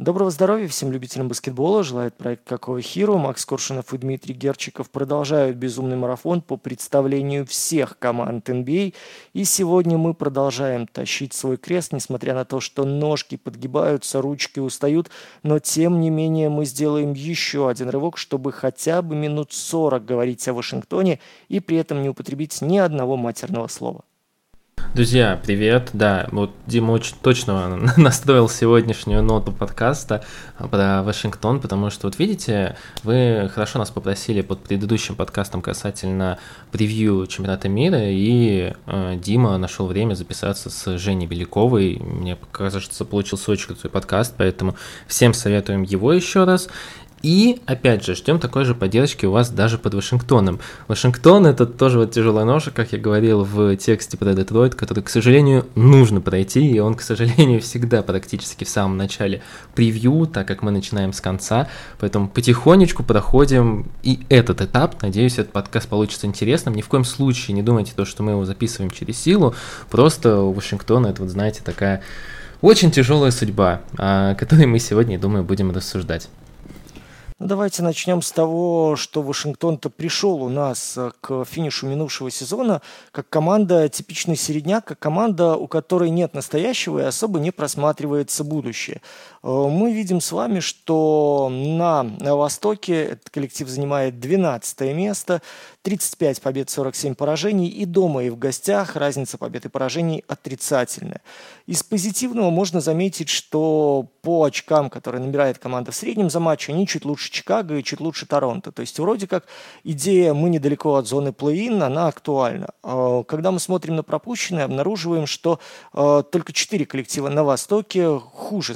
Доброго здоровья всем любителям баскетбола. Желает проект «Какого Хиру». Макс Коршунов и Дмитрий Герчиков продолжают безумный марафон по представлению всех команд NBA. И сегодня мы продолжаем тащить свой крест, несмотря на то, что ножки подгибаются, ручки устают. Но тем не менее мы сделаем еще один рывок, чтобы хотя бы минут 40 говорить о Вашингтоне и при этом не употребить ни одного матерного слова. Друзья, привет. Да, вот Дима очень точно настроил сегодняшнюю ноту подкаста про Вашингтон, потому что, вот видите, вы хорошо нас попросили под предыдущим подкастом касательно превью чемпионата мира, и э, Дима нашел время записаться с Женей Беляковой. Мне кажется, получился очень крутой подкаст, поэтому всем советуем его еще раз. И, опять же, ждем такой же поддержки у вас даже под Вашингтоном. Вашингтон это тоже вот тяжелая ноша, как я говорил в тексте про Детройт, который, к сожалению, нужно пройти, и он, к сожалению, всегда практически в самом начале превью, так как мы начинаем с конца, поэтому потихонечку проходим и этот этап. Надеюсь, этот подкаст получится интересным. Ни в коем случае не думайте то, что мы его записываем через силу, просто у Вашингтона это вот, знаете, такая очень тяжелая судьба, о которой мы сегодня, думаю, будем рассуждать. Ну, давайте начнем с того, что Вашингтон-то пришел у нас э, к финишу минувшего сезона как команда типичный середняк, как команда, у которой нет настоящего и особо не просматривается будущее. Э, мы видим с вами, что на Востоке этот коллектив занимает 12 место, 35 побед, 47 поражений, и дома, и в гостях разница побед и поражений отрицательная. Из позитивного можно заметить, что по очкам, которые набирает команда в среднем за матч, они чуть лучше Чикаго и чуть лучше Торонто. То есть вроде как идея «мы недалеко от зоны плей-ин», она актуальна. А, когда мы смотрим на пропущенные, обнаруживаем, что а, только 4 коллектива на Востоке хуже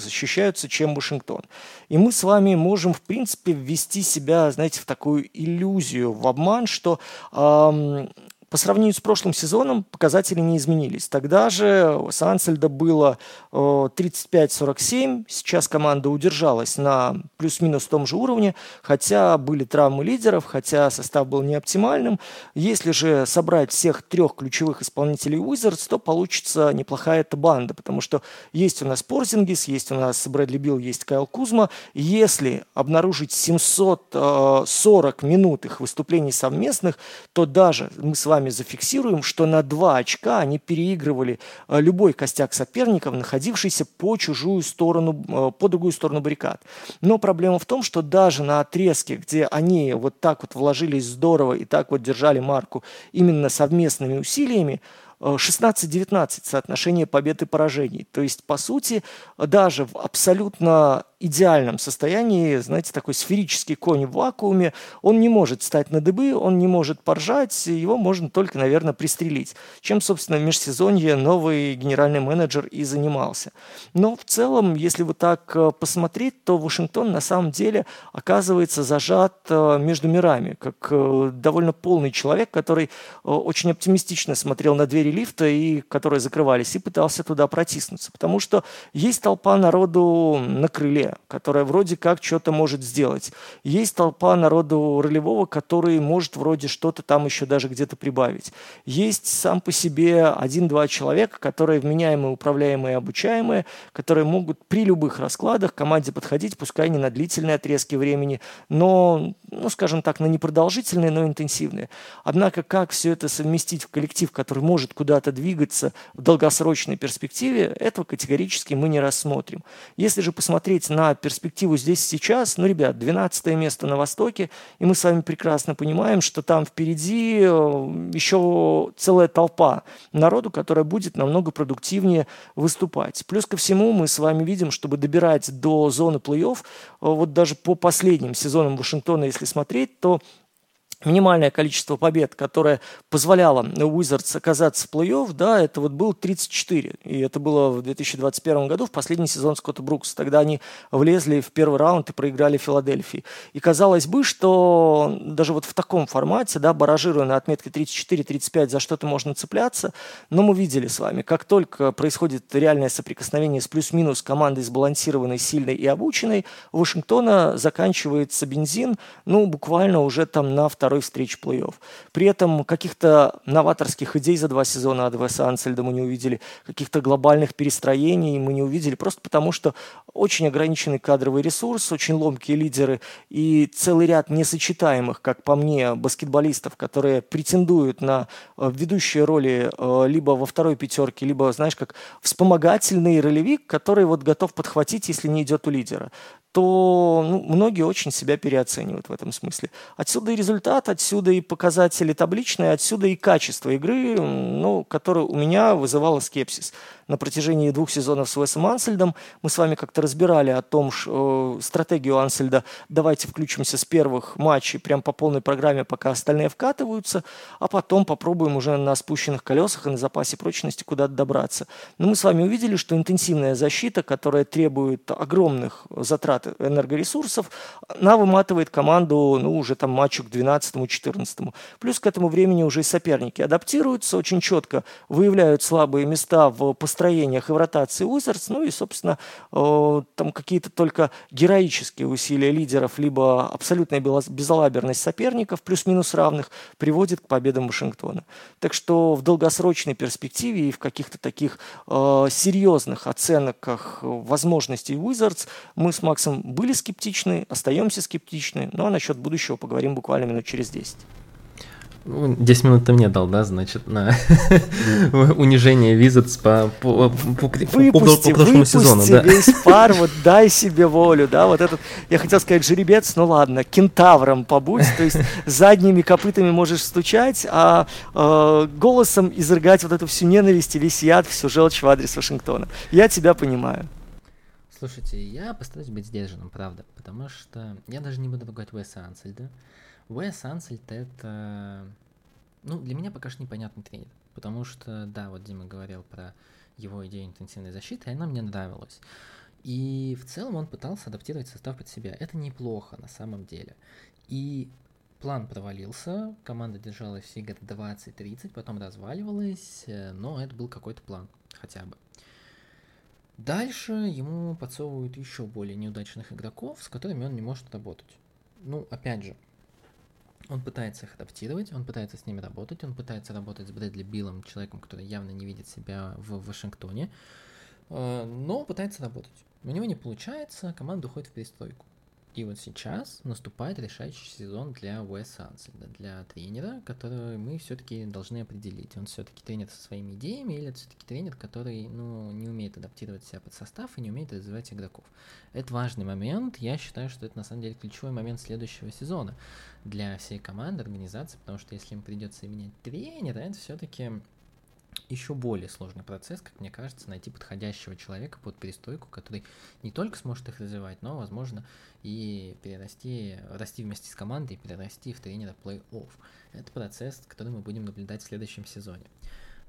защищаются, чем Вашингтон. И мы с вами можем, в принципе, ввести себя, знаете, в такую иллюзию, в обман, что эм, по сравнению с прошлым сезоном показатели не изменились. Тогда же с Ансельда было 35-47, э, сейчас команда удержалась на плюс-минус том же уровне, хотя были травмы лидеров, хотя состав был не оптимальным. Если же собрать всех трех ключевых исполнителей Wizards, то получится неплохая эта банда, потому что есть у нас Порзингис, есть у нас Брэдли Билл, есть Кайл Кузма. Если обнаружить 740 э, минут их выступлений совместных, то даже мы с вами вами зафиксируем, что на 2 очка они переигрывали э, любой костяк соперников, находившийся по чужую сторону, э, по другую сторону баррикад. Но проблема в том, что даже на отрезке, где они вот так вот вложились здорово и так вот держали марку именно совместными усилиями, 16-19 э, соотношение побед и поражений. То есть, по сути, даже в абсолютно идеальном состоянии, знаете, такой сферический конь в вакууме, он не может стать на дыбы, он не может поржать, его можно только, наверное, пристрелить. Чем, собственно, в межсезонье новый генеральный менеджер и занимался. Но в целом, если вот так э, посмотреть, то Вашингтон на самом деле оказывается зажат э, между мирами, как э, довольно полный человек, который очень оптимистично смотрел на двери лифта, и которые закрывались, и пытался туда протиснуться. Потому что есть толпа народу на крыле, которая вроде как что-то может сделать. Есть толпа народу ролевого, который может вроде что-то там еще даже где-то прибавить. Есть сам по себе один-два человека, которые вменяемые, управляемые, обучаемые, которые могут при любых раскладах команде подходить, пускай не на длительные отрезки времени, но, ну, скажем так, на непродолжительные, но интенсивные. Однако как все это совместить в коллектив, который может куда-то двигаться в долгосрочной перспективе, этого категорически мы не рассмотрим. Если же посмотреть на перспективу здесь сейчас, ну, ребят, 12 место на Востоке, и мы с вами прекрасно понимаем, что там впереди э, еще целая толпа народу, которая будет намного продуктивнее выступать. Плюс ко всему мы с вами видим, чтобы добирать до зоны плей-офф, э, вот даже по последним сезонам Вашингтона, если смотреть, то минимальное количество побед, которое позволяло Уизардс оказаться в плей-офф, да, это вот был 34. И это было в 2021 году, в последний сезон Скотта Брукса. Тогда они влезли в первый раунд и проиграли Филадельфии. И казалось бы, что даже вот в таком формате, да, баражируя на отметке 34-35, за что-то можно цепляться. Но мы видели с вами, как только происходит реальное соприкосновение с плюс-минус командой сбалансированной, сильной и обученной, у Вашингтона заканчивается бензин, ну, буквально уже там на второй второй встречи плей-офф. При этом каких-то новаторских идей за два сезона от Веса Ансельда мы не увидели, каких-то глобальных перестроений мы не увидели, просто потому что очень ограниченный кадровый ресурс, очень ломкие лидеры и целый ряд несочетаемых, как по мне, баскетболистов, которые претендуют на э, ведущие роли э, либо во второй пятерке, либо, знаешь, как вспомогательный ролевик, который вот готов подхватить, если не идет у лидера то ну, многие очень себя переоценивают в этом смысле. Отсюда и результат, отсюда и показатели табличные, отсюда и качество игры, ну, которое у меня вызывало скепсис на протяжении двух сезонов с Уэсом Ансельдом. Мы с вами как-то разбирали о том, что, э, стратегию Ансельда «давайте включимся с первых матчей прям по полной программе, пока остальные вкатываются, а потом попробуем уже на спущенных колесах и на запасе прочности куда-то добраться». Но мы с вами увидели, что интенсивная защита, которая требует огромных затрат энергоресурсов, она выматывает команду ну, уже там матчу к 12-14. Плюс к этому времени уже и соперники адаптируются, очень четко выявляют слабые места в построении построениях и в ротации Уизардс, ну и, собственно, э, там какие-то только героические усилия лидеров, либо абсолютная безалаберность соперников, плюс-минус равных, приводит к победам Вашингтона. Так что в долгосрочной перспективе и в каких-то таких э, серьезных оценках возможностей Уизардс мы с Максом были скептичны, остаемся скептичны, ну а насчет будущего поговорим буквально минут через 10. 10 ну, минут ты мне дал, да, значит, на унижение Визитс по, по, по, выпусти, по, по прошлому сезону. Да. весь пар, вот дай себе волю, да, вот этот, я хотел сказать жеребец, ну ладно, кентавром побудь, то есть задними копытами можешь стучать, а э, голосом изрыгать вот эту всю ненависть и весь яд, всю желчь в адрес Вашингтона. Я тебя понимаю. Слушайте, я постараюсь быть сдержанным, правда, потому что я даже не буду ругать Уэса Ансельда, Уэс Ансельд это, ну, для меня пока что непонятный тренер, потому что, да, вот Дима говорил про его идею интенсивной защиты, и она мне нравилась. И в целом он пытался адаптировать состав под себя. Это неплохо на самом деле. И план провалился, команда держалась все игры 20-30, потом разваливалась, э, но это был какой-то план хотя бы. Дальше ему подсовывают еще более неудачных игроков, с которыми он не может работать. Ну, опять же, он пытается их адаптировать, он пытается с ними работать, он пытается работать с Брэдли Биллом, человеком, который явно не видит себя в Вашингтоне, э, но пытается работать. У него не получается, команда уходит в перестройку. И вот сейчас наступает решающий сезон для Уэса Ансельда, для тренера, который мы все-таки должны определить. Он все-таки тренер со своими идеями или это все-таки тренер, который ну, не умеет адаптировать себя под состав и не умеет развивать игроков. Это важный момент. Я считаю, что это на самом деле ключевой момент следующего сезона для всей команды, организации, потому что если им придется менять тренера, это все-таки еще более сложный процесс, как мне кажется, найти подходящего человека под перестройку, который не только сможет их развивать, но, возможно, и перерасти, расти вместе с командой перерасти в тренера плей-офф. Это процесс, который мы будем наблюдать в следующем сезоне.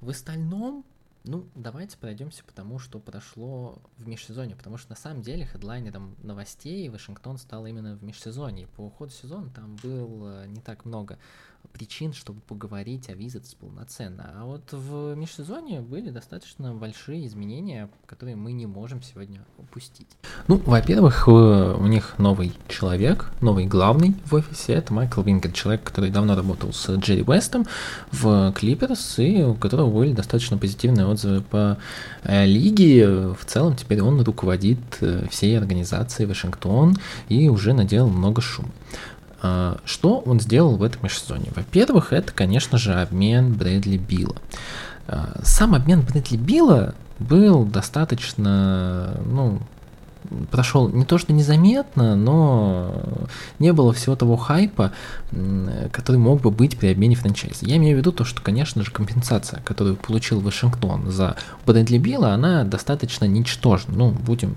В остальном, ну, давайте пройдемся по тому, что прошло в межсезонье, потому что на самом деле хедлайнером новостей Вашингтон стал именно в межсезонье. По уходу сезона там было не так много причин, чтобы поговорить о Wizards полноценно. А вот в межсезонье были достаточно большие изменения, которые мы не можем сегодня упустить. Ну, во-первых, у них новый человек, новый главный в офисе, это Майкл Вингер, человек, который давно работал с Джерри Уэстом в Клиперс, и у которого были достаточно позитивные отзывы по э, лиге. В целом, теперь он руководит э, всей организацией Вашингтон и уже наделал много шума. А, что он сделал в этом межсезонье? Во-первых, это, конечно же, обмен Брэдли Билла. А, сам обмен Брэдли Билла был достаточно, ну, прошел не то что незаметно, но не было всего того хайпа, который мог бы быть при обмене франчайза. Я имею в виду то, что, конечно же, компенсация, которую получил Вашингтон за Брэдли Билла, она достаточно ничтожна. Ну, будем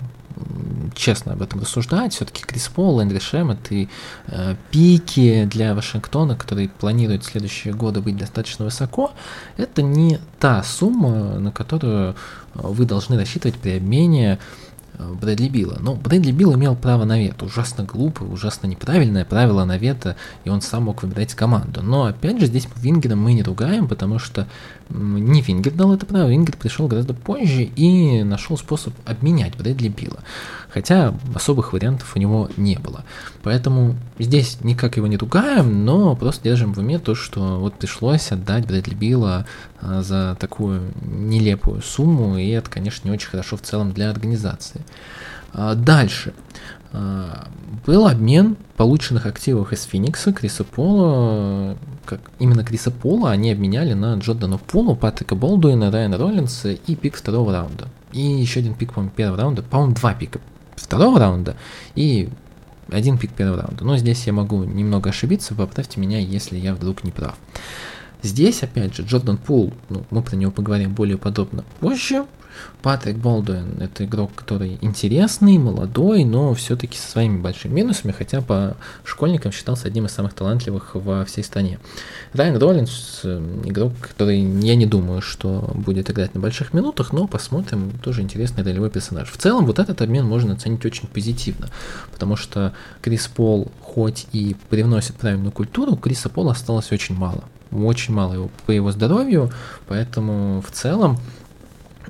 честно об этом рассуждать, все-таки Крис Пол, Лэндри Шемет и э, пики для Вашингтона, которые планируют в следующие годы быть достаточно высоко, это не та сумма, на которую вы должны рассчитывать при обмене э, Брэдли Била. Но Брэдли Бил имел право на вето. Ужасно глупое, ужасно неправильное правило на вето, и он сам мог выбирать команду. Но опять же, здесь Вингера мы не ругаем, потому что не Вингер дал это право, Вингер пришел гораздо позже и нашел способ обменять Брэдли Била. Хотя особых вариантов у него не было. Поэтому здесь никак его не ругаем, но просто держим в уме то, что вот пришлось отдать Брэдли Билла а, за такую нелепую сумму, и это, конечно, не очень хорошо в целом для организации. А, дальше. А, был обмен полученных активов из Феникса, Криса Пола, как именно Криса Пола они обменяли на Джордана Пулу, Патрика Болдуина, Райана Роллинса и пик второго раунда. И еще один пик, по-моему, первого раунда, по-моему, два пика второго раунда и один пик первого раунда. Но здесь я могу немного ошибиться, поправьте меня, если я вдруг не прав. Здесь, опять же, Джордан Пул, ну, мы про него поговорим более подробно позже, Патрик Болдуин – это игрок, который интересный, молодой, но все-таки со своими большими минусами, хотя по школьникам считался одним из самых талантливых во всей стране. Райан Роллинс – игрок, который я не думаю, что будет играть на больших минутах, но посмотрим, тоже интересный ролевой персонаж. В целом, вот этот обмен можно оценить очень позитивно, потому что Крис Пол хоть и привносит правильную культуру, Криса Пола осталось очень мало. Очень мало его, по его здоровью, поэтому в целом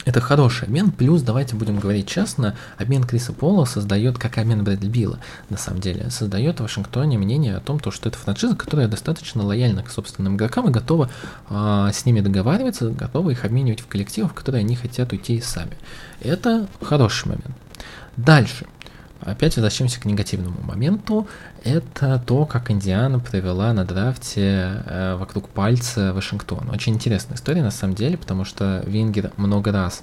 это хороший обмен, плюс, давайте будем говорить честно, обмен Криса Пола создает, как обмен Брэдли Билла, на самом деле, создает в Вашингтоне мнение о том, то, что это франшиза, которая достаточно лояльна к собственным игрокам и готова э, с ними договариваться, готова их обменивать в коллективов, в которые они хотят уйти сами. Это хороший момент. Дальше. Опять возвращаемся к негативному моменту. Это то, как Индиана провела на драфте э, вокруг пальца Вашингтон. Очень интересная история на самом деле, потому что Вингер много раз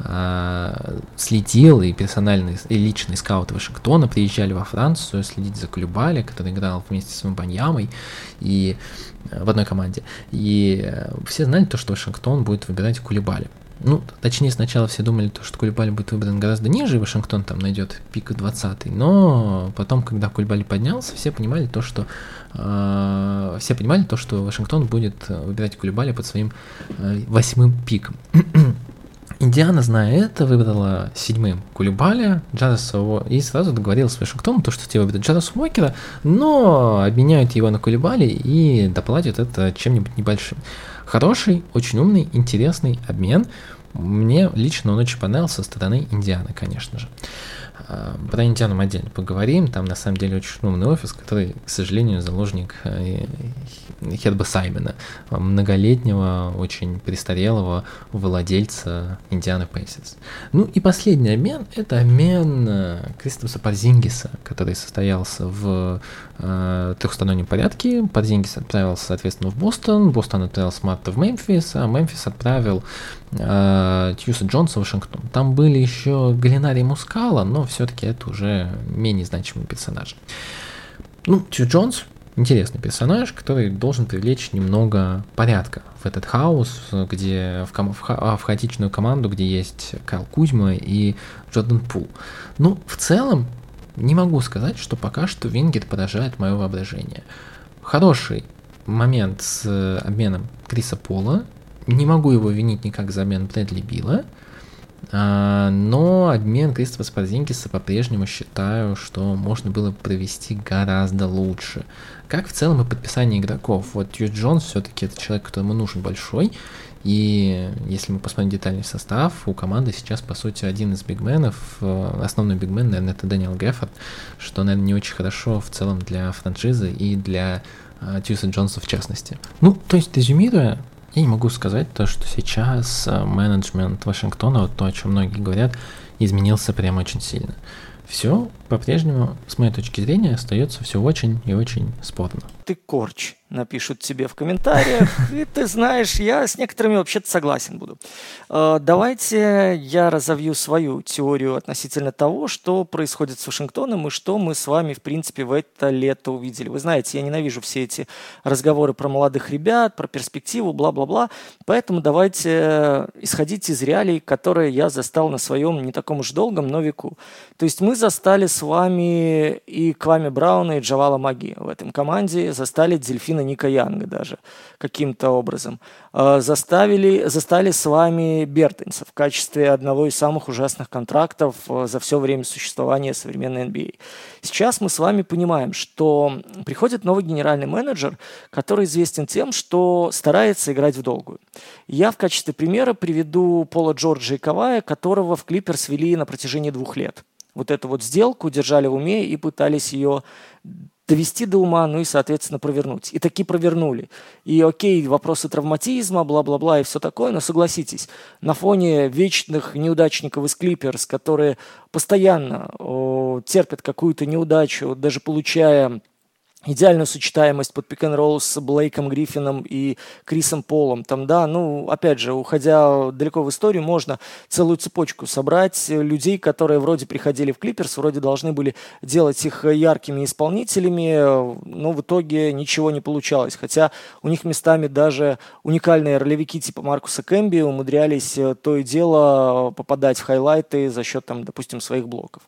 э, следил, и персональный, и личный скаут Вашингтона приезжали во Францию следить за Кулюбали, который играл вместе с Мбаньямой и э, в одной команде. И э, все знали то, что Вашингтон будет выбирать Кулибали. Ну, точнее, сначала все думали, что Кульбали будет выбран гораздо ниже, и Вашингтон там найдет пик 20 но потом, когда Кульбали поднялся, все понимали то, что э, все понимали то, что Вашингтон будет выбирать Кульбали под своим э, восьмым пиком. Индиана, зная это, выбрала седьмым Кулибаля, Джареса и сразу договорилась с Вашингтоном, то, что те выберут Джареса Уокера, но обменяют его на Кулибали и доплатят это чем-нибудь небольшим. Хороший, очень умный, интересный обмен. Мне лично он очень понравился со стороны Индианы, конечно же. А, про Индиану мы отдельно поговорим. Там на самом деле очень умный офис, который, к сожалению, заложник э, Херба Саймена, многолетнего, очень престарелого владельца Индианы Пейсерс. Ну и последний обмен – это обмен э, Кристофа Парзингиса, который состоялся в э, трехстороннем порядке. Парзингис отправился, соответственно, в Бостон, Бостон отправил Смарта в Мемфис, а Мемфис отправил э, Тьюса Джонса в Вашингтон. Там были еще Галинари Мускала, но все-таки это уже менее значимый персонаж. Ну, Тью Джонс интересный персонаж, который должен привлечь немного порядка в этот хаос, где в, ком- в, ха- в хаотичную команду, где есть Кайл Кузьма и Джордан Пул. Ну, в целом, не могу сказать, что пока что Вингет поражает мое воображение. Хороший момент с обменом Криса Пола. Не могу его винить никак за обмен Брэдли Билла. А, но обмен Кристофа Спарзингиса по-прежнему считаю, что можно было провести гораздо лучше. Как в целом и подписание игроков. Вот Тью Джонс все-таки это человек, которому нужен большой. И если мы посмотрим детальный состав, у команды сейчас, по сути, один из бигменов, э, основной бигмен, наверное, это Дэниел Геффорд, что, наверное, не очень хорошо в целом для франшизы и для э, Тьюса Джонса в частности. Ну, то есть, резюмируя, я не могу сказать то, что сейчас э, менеджмент Вашингтона, вот то, о чем многие говорят, изменился прям очень сильно. Все по-прежнему, с моей точки зрения, остается все очень и очень спорно. Ты корч напишут тебе в комментариях. И ты знаешь, я с некоторыми вообще-то согласен буду. А, давайте я разовью свою теорию относительно того, что происходит с Вашингтоном и что мы с вами, в принципе, в это лето увидели. Вы знаете, я ненавижу все эти разговоры про молодых ребят, про перспективу, бла-бла-бла. Поэтому давайте исходить из реалий, которые я застал на своем не таком уж долгом, но веку. То есть мы застали с вами и Квами Брауна, и Джавала Маги в этом команде, застали дельфина Ника Янга даже каким-то образом. Э, заставили, застали с вами Бертенса в качестве одного из самых ужасных контрактов э, за все время существования современной NBA. Сейчас мы с вами понимаем, что приходит новый генеральный менеджер, который известен тем, что старается играть в долгую. Я в качестве примера приведу Пола Джорджа и Кавая, которого в Клиперс вели на протяжении двух лет. Вот эту вот сделку держали в уме и пытались ее довести до ума, ну и, соответственно, провернуть. И таки провернули. И окей, вопросы травматизма, бла-бла-бла и все такое, но согласитесь, на фоне вечных неудачников из Клиперс, которые постоянно о, терпят какую-то неудачу, даже получая идеальную сочетаемость под пик ролл с Блейком Гриффином и Крисом Полом. Там, да, ну, опять же, уходя далеко в историю, можно целую цепочку собрать людей, которые вроде приходили в Клиперс, вроде должны были делать их яркими исполнителями, но в итоге ничего не получалось. Хотя у них местами даже уникальные ролевики типа Маркуса Кэмби умудрялись то и дело попадать в хайлайты за счет, там, допустим, своих блоков.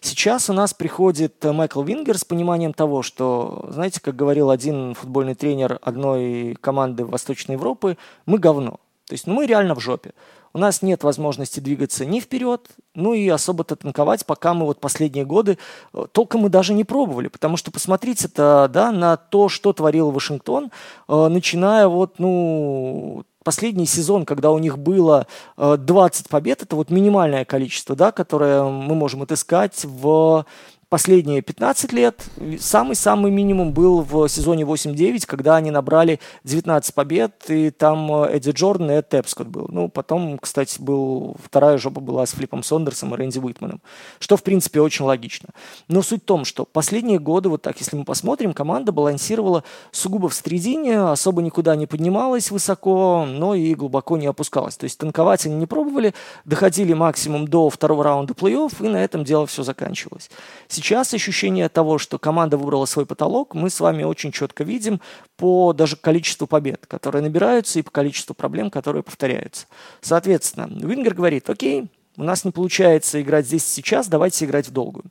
Сейчас у нас приходит Майкл Вингер с пониманием того, что, знаете, как говорил один футбольный тренер одной команды Восточной Европы, мы говно. То есть ну, мы реально в жопе. У нас нет возможности двигаться ни вперед, ну и особо-то танковать, пока мы вот последние годы э, толком мы даже не пробовали. Потому что посмотрите-то да, на то, что творил Вашингтон, э, начиная вот, ну, последний сезон, когда у них было 20 э, побед, это вот минимальное количество, да, которое мы можем отыскать в последние 15 лет. Самый-самый минимум был в сезоне 8-9, когда они набрали 19 побед, и там э, Эдди Джордан и Эд Тепскот был. Ну, потом, кстати, был, вторая жопа была с Флипом Сондерсом и Рэнди Уитманом, что, в принципе, очень логично. Но суть в том, что последние годы, вот так, если мы посмотрим, команда балансировала сугубо в средине, особо никуда не поднималась высоко, но и глубоко не опускалась. То есть танковать они не пробовали, доходили максимум до второго раунда плей-офф, и на этом дело все заканчивалось. Сейчас ощущение того, что команда выбрала свой потолок, мы с вами очень четко видим по даже количеству побед, которые набираются, и по количеству проблем, которые повторяются. Соответственно, Вингер говорит, окей, у нас не получается играть здесь сейчас, давайте играть в долгую.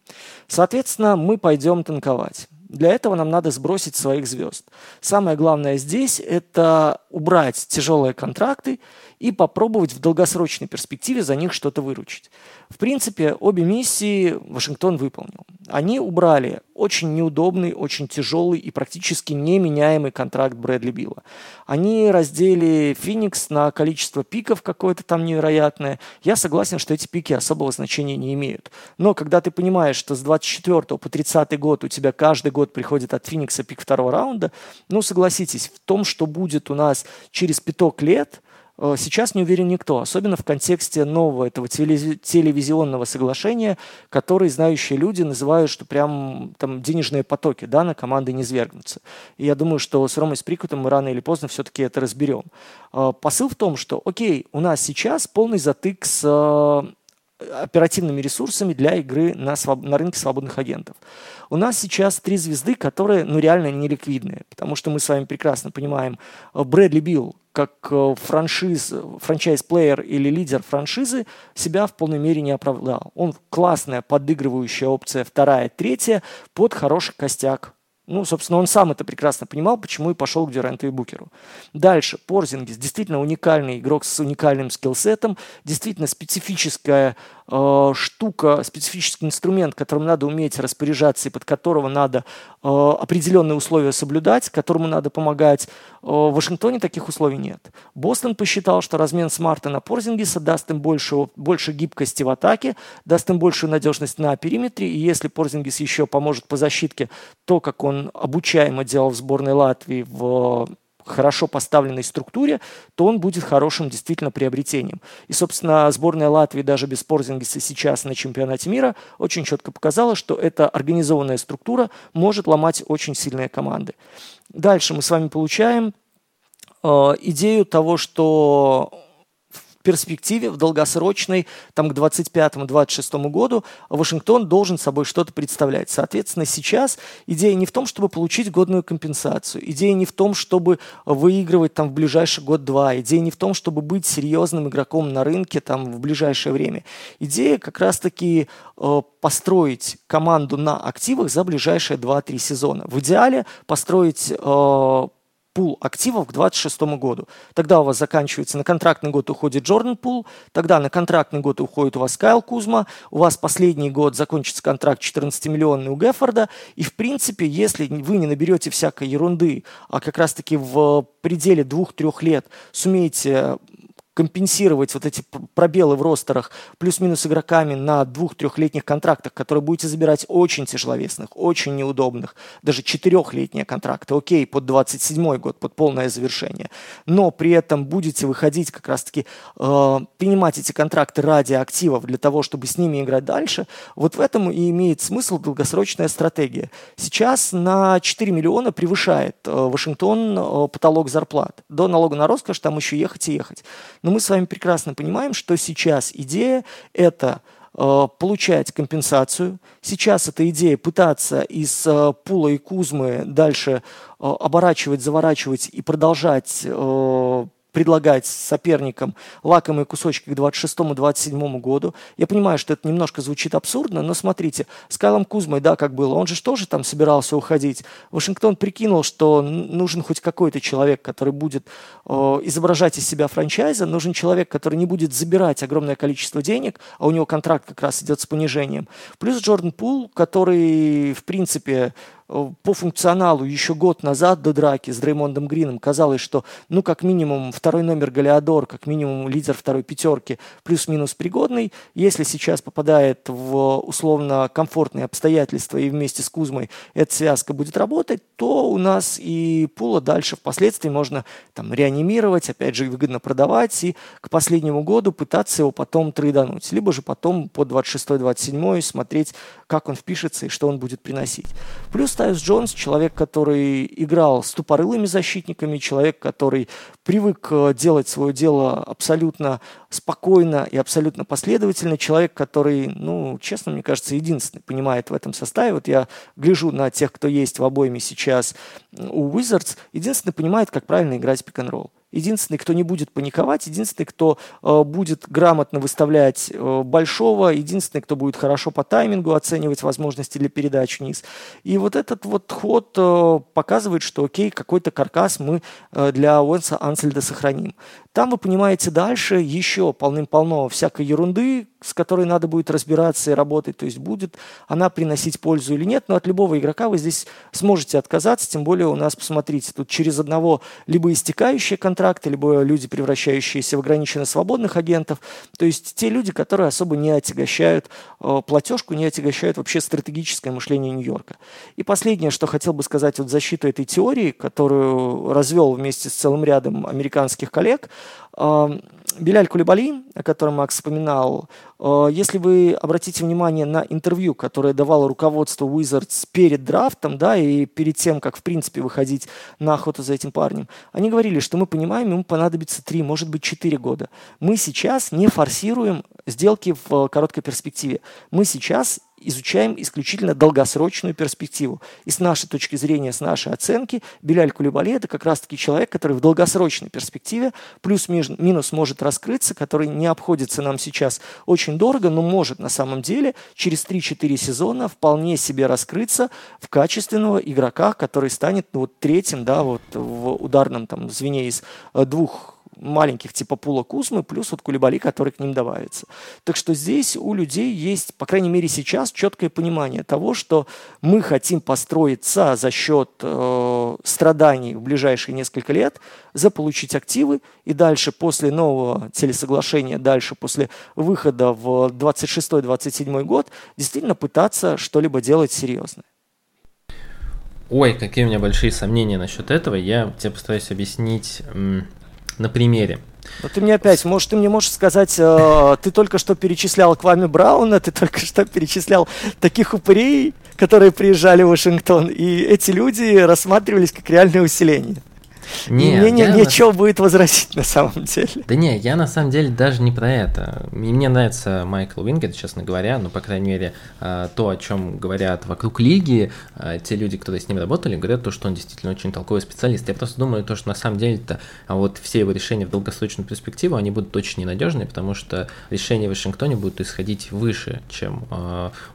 Соответственно, мы пойдем танковать. Для этого нам надо сбросить своих звезд. Самое главное здесь – это убрать тяжелые контракты и попробовать в долгосрочной перспективе за них что-то выручить. В принципе, обе миссии Вашингтон выполнил. Они убрали очень неудобный, очень тяжелый и практически неменяемый контракт Брэдли Билла. Они раздели Феникс на количество пиков какое-то там невероятное. Я согласен, что эти пики особого значения не имеют. Но когда ты понимаешь, что с 24 по 30 год у тебя каждый год приходит от Феникса пик второго раунда, ну согласитесь, в том, что будет у нас через пяток лет – Э, сейчас не уверен никто, особенно в контексте нового этого телевизионного соглашения, который знающие люди называют, что прям там денежные потоки да, на команды не свергнутся. И я думаю, что с Ромой Сприкутом мы рано или поздно все-таки это разберем. Э, посыл в том, что, окей, у нас сейчас полный затык с э, оперативными ресурсами для игры на, своб... на рынке свободных агентов. У нас сейчас три звезды, которые ну, реально не ликвидные, потому что мы с вами прекрасно понимаем, Брэдли Билл, как э, франшиз, франчайз-плеер или лидер франшизы себя в полной мере не оправдал. Он классная подыгрывающая опция вторая, третья под хороший костяк ну, собственно, он сам это прекрасно понимал, почему и пошел к Дюранту и Букеру. Дальше. Порзингис. Действительно уникальный игрок с уникальным скиллсетом. Действительно специфическая штука, специфический инструмент, которым надо уметь распоряжаться и под которого надо э, определенные условия соблюдать, которому надо помогать. Э, в Вашингтоне таких условий нет. Бостон посчитал, что размен Смарта на Порзингиса даст им больше, больше гибкости в атаке, даст им большую надежность на периметре, и если Порзингис еще поможет по защитке, то, как он обучаемо делал в сборной Латвии в хорошо поставленной структуре, то он будет хорошим действительно приобретением. И, собственно, сборная Латвии даже без Порзингиса сейчас на чемпионате мира очень четко показала, что эта организованная структура может ломать очень сильные команды. Дальше мы с вами получаем э, идею того, что перспективе, в долгосрочной, там к 25-26 году, Вашингтон должен собой что-то представлять. Соответственно, сейчас идея не в том, чтобы получить годную компенсацию, идея не в том, чтобы выигрывать там в ближайший год-два, идея не в том, чтобы быть серьезным игроком на рынке там в ближайшее время. Идея как раз-таки э, построить команду на активах за ближайшие 2-3 сезона. В идеале построить э, пул активов к 2026 году. Тогда у вас заканчивается, на контрактный год уходит Джордан Пул, тогда на контрактный год уходит у вас Кайл Кузма, у вас последний год закончится контракт 14-миллионный у Геффорда, и в принципе, если вы не наберете всякой ерунды, а как раз-таки в пределе двух-трех лет сумеете компенсировать вот эти пробелы в ростерах плюс-минус игроками на двух-трехлетних контрактах, которые будете забирать очень тяжеловесных, очень неудобных, даже четырехлетние контракты, окей, под 27 год, под полное завершение, но при этом будете выходить как раз-таки, э, принимать эти контракты ради активов для того, чтобы с ними играть дальше, вот в этом и имеет смысл долгосрочная стратегия. Сейчас на 4 миллиона превышает э, Вашингтон э, потолок зарплат. До налога на роскошь там еще ехать и ехать. Но мы с вами прекрасно понимаем, что сейчас идея – это э, получать компенсацию. Сейчас эта идея пытаться из э, Пула и Кузмы дальше э, оборачивать, заворачивать и продолжать предлагать соперникам лакомые кусочки к 26-27 году. Я понимаю, что это немножко звучит абсурдно, но смотрите, с Кайлом Кузмой, да, как было, он же тоже там собирался уходить. Вашингтон прикинул, что нужен хоть какой-то человек, который будет э, изображать из себя франчайза, нужен человек, который не будет забирать огромное количество денег, а у него контракт как раз идет с понижением. Плюс Джордан Пул, который, в принципе, по функционалу еще год назад до драки с Дреймондом Грином казалось, что ну как минимум второй номер Галиадор, как минимум лидер второй пятерки плюс-минус пригодный. Если сейчас попадает в условно комфортные обстоятельства и вместе с Кузмой эта связка будет работать, то у нас и Пула дальше впоследствии можно там реанимировать, опять же выгодно продавать и к последнему году пытаться его потом трейдануть. Либо же потом по 26-27 смотреть, как он впишется и что он будет приносить. Плюс Тайс Джонс, человек, который играл с тупорылыми защитниками, человек, который привык э, делать свое дело абсолютно спокойно и абсолютно последовательно, человек, который, ну, честно, мне кажется, единственный понимает в этом составе. Вот я гляжу на тех, кто есть в обойме сейчас у Wizards, единственный понимает, как правильно играть пик-н-ролл единственный, кто не будет паниковать, единственный, кто э, будет грамотно выставлять э, большого, единственный, кто будет хорошо по таймингу оценивать возможности для передач вниз. И вот этот вот ход э, показывает, что окей, какой-то каркас мы э, для Уэнса Ансельда сохраним. Там, вы понимаете, дальше еще полным-полно всякой ерунды, с которой надо будет разбираться и работать. То есть будет она приносить пользу или нет, но от любого игрока вы здесь сможете отказаться, тем более у нас, посмотрите, тут через одного либо истекающие контракты, либо люди, превращающиеся в ограниченно свободных агентов. То есть те люди, которые особо не отягощают э, платежку, не отягощают вообще стратегическое мышление Нью-Йорка. И последнее, что хотел бы сказать вот в защиту этой теории, которую развел вместе с целым рядом американских коллег – Беляль Кулибали, о котором Макс вспоминал, а, если вы обратите внимание на интервью, которое давало руководство Wizards перед драфтом, да, и перед тем, как, в принципе, выходить на охоту за этим парнем, они говорили, что мы понимаем, ему понадобится 3, может быть, 4 года. Мы сейчас не форсируем сделки в короткой перспективе. Мы сейчас изучаем исключительно долгосрочную перспективу. И с нашей точки зрения, с нашей оценки, Беляль Кулибали – это как раз-таки человек, который в долгосрочной перспективе плюс-минус может раскрыться, который не обходится нам сейчас очень дорого, но может на самом деле через 3-4 сезона вполне себе раскрыться в качественного игрока, который станет ну, вот, третьим да, вот, в ударном там, звене из э, двух маленьких типа Пула Кузмы, плюс вот Кулибали, который к ним добавится. Так что здесь у людей есть, по крайней мере сейчас, четкое понимание того, что мы хотим построиться за счет э, страданий в ближайшие несколько лет, заполучить активы и дальше после нового телесоглашения, дальше после выхода в 26-27 год действительно пытаться что-либо делать серьезное. Ой, какие у меня большие сомнения насчет этого. Я тебе постараюсь объяснить на примере. Вот ты мне опять, может, ты мне можешь сказать, э, ты только что перечислял Квами Брауна, ты только что перечислял таких упырей, которые приезжали в Вашингтон, и эти люди рассматривались как реальное усиление. Не, мне не, нечего на... будет возразить на самом деле. Да не, я на самом деле даже не про это. Мне нравится Майкл Уингер, честно говоря, ну, по крайней мере, а, то, о чем говорят вокруг лиги, а, те люди, которые с ним работали, говорят то, что он действительно очень толковый специалист. Я просто думаю, то, что на самом деле-то а вот все его решения в долгосрочную перспективу, они будут очень ненадежные, потому что решения в Вашингтоне будут исходить выше, чем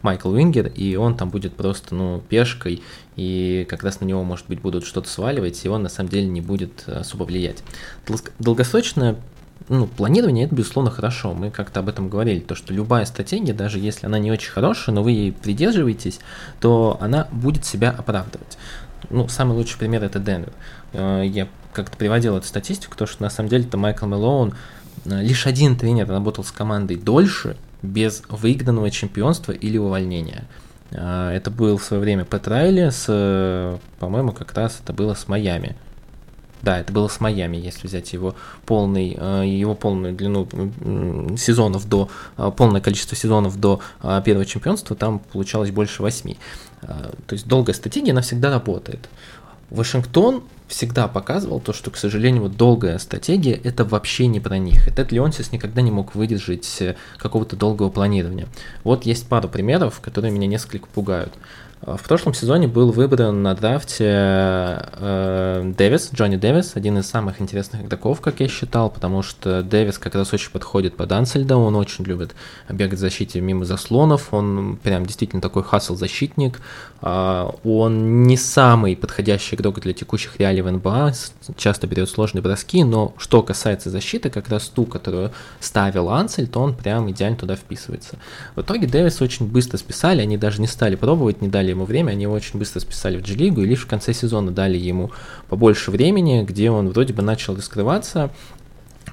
Майкл Уингер, и он там будет просто, ну, пешкой и как раз на него, может быть, будут что-то сваливать, и он на самом деле не будет э, особо влиять. Долгосрочное ну, планирование это, безусловно, хорошо. Мы как-то об этом говорили, то, что любая стратегия, даже если она не очень хорошая, но вы ей придерживаетесь, то она будет себя оправдывать. Ну, самый лучший пример это Денвер. Э, я как-то приводил эту статистику, то, что на самом деле это Майкл Мэлоун, э, лишь один тренер работал с командой дольше, без выигранного чемпионства или увольнения. А, это был в свое время Пэт Райли с, по-моему, как раз это было с Майами. Да, это было с Майами, если взять его полный, а, его полную длину сезонов до, а, полное количество сезонов до первого чемпионства, там получалось больше восьми. То есть долгая стратегия, она всегда работает. Вашингтон всегда показывал то, что, к сожалению, вот долгая стратегия – это вообще не про них. И Тед Леонсис никогда не мог выдержать э, какого-то долгого планирования. Вот есть пару примеров, которые меня несколько пугают. Э, в прошлом сезоне был выбран на драфте э, Дэвис, Джонни Дэвис, один из самых интересных игроков, как я считал, потому что Дэвис как раз очень подходит под Ансельда, он очень любит бегать в защите мимо заслонов, он прям действительно такой хасл-защитник, э, он не самый подходящий игрок для текущих реалий в НБА, часто берет сложные броски, но что касается защиты, как раз ту, которую ставил Ансельд, он прям идеально туда вписывается. В итоге Дэвис очень быстро списали, они даже не стали пробовать, не дали дали ему время, они его очень быстро списали в G-лигу, и лишь в конце сезона дали ему побольше времени, где он вроде бы начал раскрываться,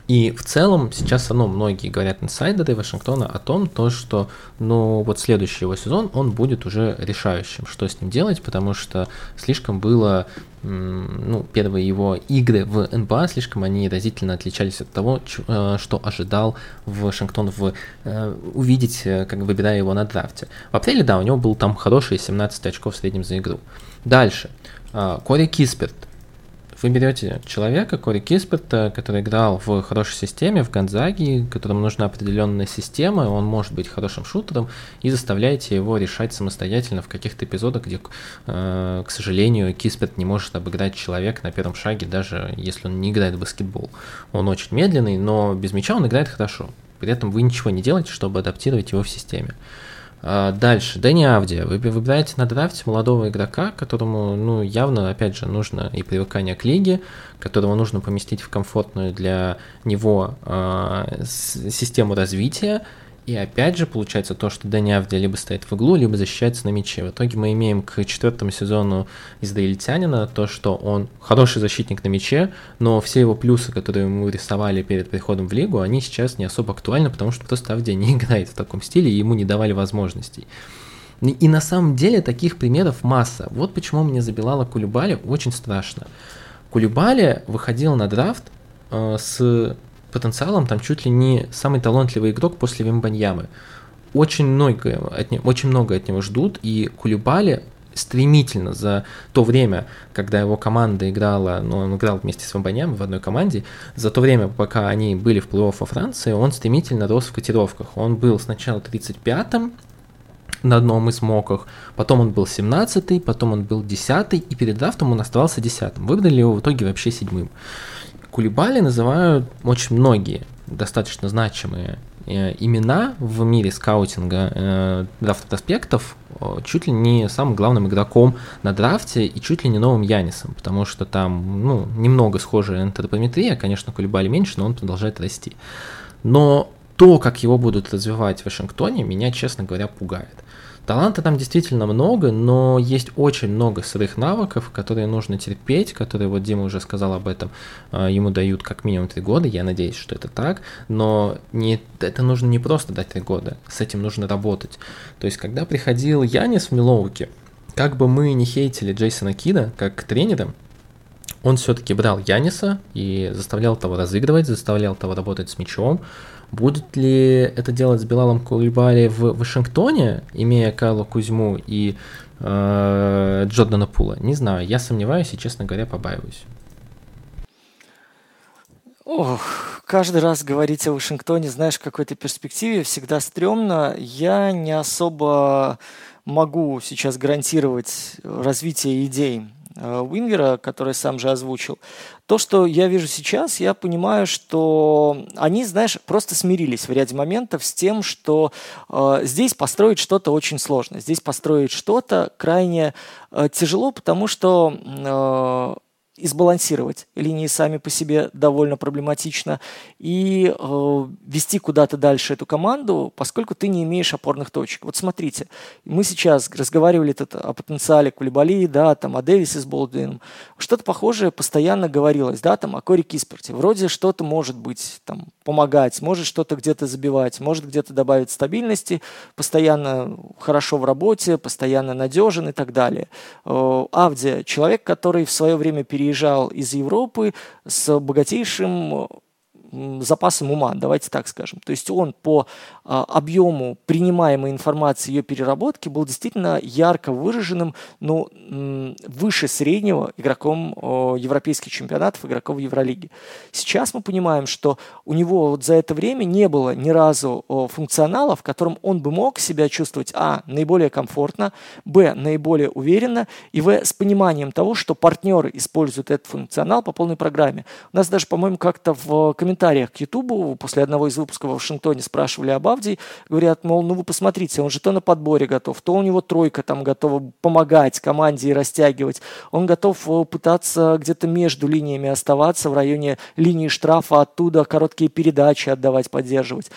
и в целом сейчас оно, многие говорят инсайдеры Вашингтона о том, то, что ну вот следующий его сезон, он будет уже решающим, что с ним делать, потому что слишком было, ну, первые его игры в НБА, слишком они разительно отличались от того, э, что ожидал Вашингтон в, э, увидеть, э, как выбирая его на драфте. В апреле, да, у него был там хорошие 17 очков в среднем за игру. Дальше. Кори Кисперт, вы берете человека, Кори Кисперта, который играл в хорошей системе, в Гонзаге, которому нужна определенная система, он может быть хорошим шутером, и заставляете его решать самостоятельно в каких-то эпизодах, где, э, к сожалению, Кисперт не может обыграть человека на первом шаге, даже если он не играет в баскетбол. Он очень медленный, но без мяча он играет хорошо. При этом вы ничего не делаете, чтобы адаптировать его в системе. А, дальше, Дэнни Авдия. Вы выбираете на драфте молодого игрока, которому, ну, явно, опять же, нужно и привыкание к лиге, которого нужно поместить в комфортную для него э, систему развития, и опять же получается то, что Дани Авди либо стоит в углу, либо защищается на мяче. В итоге мы имеем к четвертому сезону израильтянина то, что он хороший защитник на мяче, но все его плюсы, которые мы рисовали перед приходом в лигу, они сейчас не особо актуальны, потому что просто Авди не играет в таком стиле, и ему не давали возможностей. И на самом деле таких примеров масса. Вот почему мне забилала Кулюбали очень страшно. Кулюбали выходил на драфт э, с потенциалом там чуть ли не самый талантливый игрок после Вимбаньямы. Очень много, от него, очень много от него ждут, и Кулибали стремительно за то время, когда его команда играла, ну, он играл вместе с Вамбаньям в одной команде, за то время, пока они были в плей-офф во Франции, он стремительно рос в котировках. Он был сначала 35-м на одном из моках, потом он был 17-й, потом он был 10-й, и перед драфтом он оставался 10-м. Выбрали его в итоге вообще седьмым. Кулибали называют очень многие достаточно значимые э, имена в мире скаутинга э, драфт проспектов чуть ли не самым главным игроком на драфте и чуть ли не новым Янисом, потому что там ну, немного схожая антропометрия, конечно, Кулибали меньше, но он продолжает расти. Но то, как его будут развивать в Вашингтоне, меня, честно говоря, пугает. Таланта там действительно много, но есть очень много сырых навыков, которые нужно терпеть, которые, вот Дима уже сказал об этом, а, ему дают как минимум три года, я надеюсь, что это так, но не, это нужно не просто дать три года, с этим нужно работать. То есть, когда приходил Янис в Милоуке, как бы мы не хейтили Джейсона Кида как тренера, он все-таки брал Яниса и заставлял того разыгрывать, заставлял того работать с мячом, Будет ли это делать с Белалом Кулибали в Вашингтоне, имея Кайла Кузьму и э, Джордана Пула? Не знаю, я сомневаюсь и, честно говоря, побаиваюсь. Ох, каждый раз говорить о Вашингтоне, знаешь, в какой-то перспективе всегда стрёмно. Я не особо могу сейчас гарантировать развитие идей э, Уингера, который сам же озвучил. То, что я вижу сейчас, я понимаю, что они, знаешь, просто смирились в ряде моментов с тем, что э, здесь построить что-то очень сложно. Здесь построить что-то крайне э, тяжело, потому что э, и сбалансировать. Линии сами по себе довольно проблематично. И э, вести куда-то дальше эту команду, поскольку ты не имеешь опорных точек. Вот смотрите, мы сейчас разговаривали тут о потенциале Кулибали, да, там, о Дэвисе с Болдуином. Что-то похожее постоянно говорилось, да, там, о Кори Кисперте. Вроде что-то может быть, там, помогать, может что-то где-то забивать, может где-то добавить стабильности, постоянно хорошо в работе, постоянно надежен и так далее. Э, Авдия, человек, который в свое время переехал приезжал из Европы с богатейшим запасом ума, давайте так скажем. То есть он по а, объему принимаемой информации, ее переработки был действительно ярко выраженным, но м, выше среднего игроком европейских чемпионатов, игроком Евролиги. Сейчас мы понимаем, что у него вот за это время не было ни разу функционала, в котором он бы мог себя чувствовать, а, наиболее комфортно, б, наиболее уверенно, и в, с пониманием того, что партнеры используют этот функционал по полной программе. У нас даже, по-моему, как-то в комментариях комментариях к Ютубу. После одного из выпусков в Вашингтоне спрашивали об Авдии, говорят, мол, ну вы посмотрите, он же то на подборе готов, то у него тройка там готова помогать команде и растягивать, он готов э, пытаться где-то между линиями оставаться в районе линии штрафа, оттуда короткие передачи отдавать, поддерживать.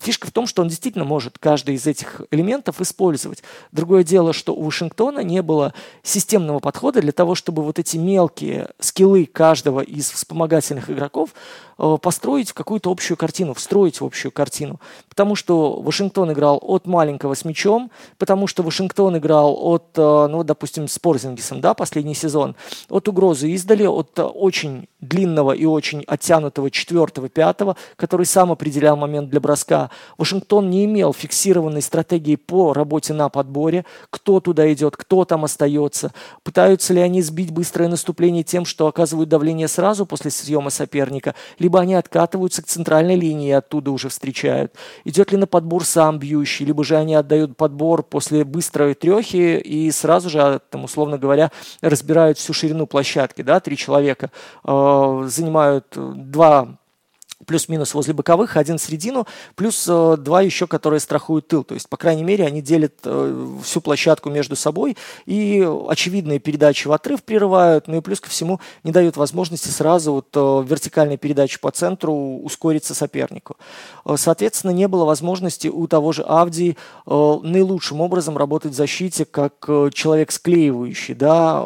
Фишка в том, что он действительно может каждый из этих элементов использовать. Другое дело, что у Вашингтона не было системного подхода для того, чтобы вот эти мелкие скиллы каждого из вспомогательных игроков Э, построить какую-то общую картину, встроить в общую картину. Потому что Вашингтон играл от маленького с мячом, потому что Вашингтон играл от, э, ну, допустим, с Порзингисом, да, последний сезон, от угрозы издали, от очень длинного и очень оттянутого четвертого, пятого, который сам определял момент для броска. Вашингтон не имел фиксированной стратегии по работе на подборе, кто туда идет, кто там остается, пытаются ли они сбить быстрое наступление тем, что оказывают давление сразу после съема соперника, либо они откатываются к центральной линии и оттуда уже встречают. Идет ли на подбор сам бьющий, либо же они отдают подбор после быстрой трехи и сразу же, там, условно говоря, разбирают всю ширину площадки. Да? Три человека э, занимают два плюс-минус возле боковых, один в середину, плюс э, два еще, которые страхуют тыл. То есть, по крайней мере, они делят э, всю площадку между собой и очевидные передачи в отрыв прерывают, ну и плюс ко всему не дают возможности сразу вот э, вертикальной передачи по центру ускориться сопернику. Соответственно, не было возможности у того же Авдии наилучшим образом работать в защите как человек склеивающий, да,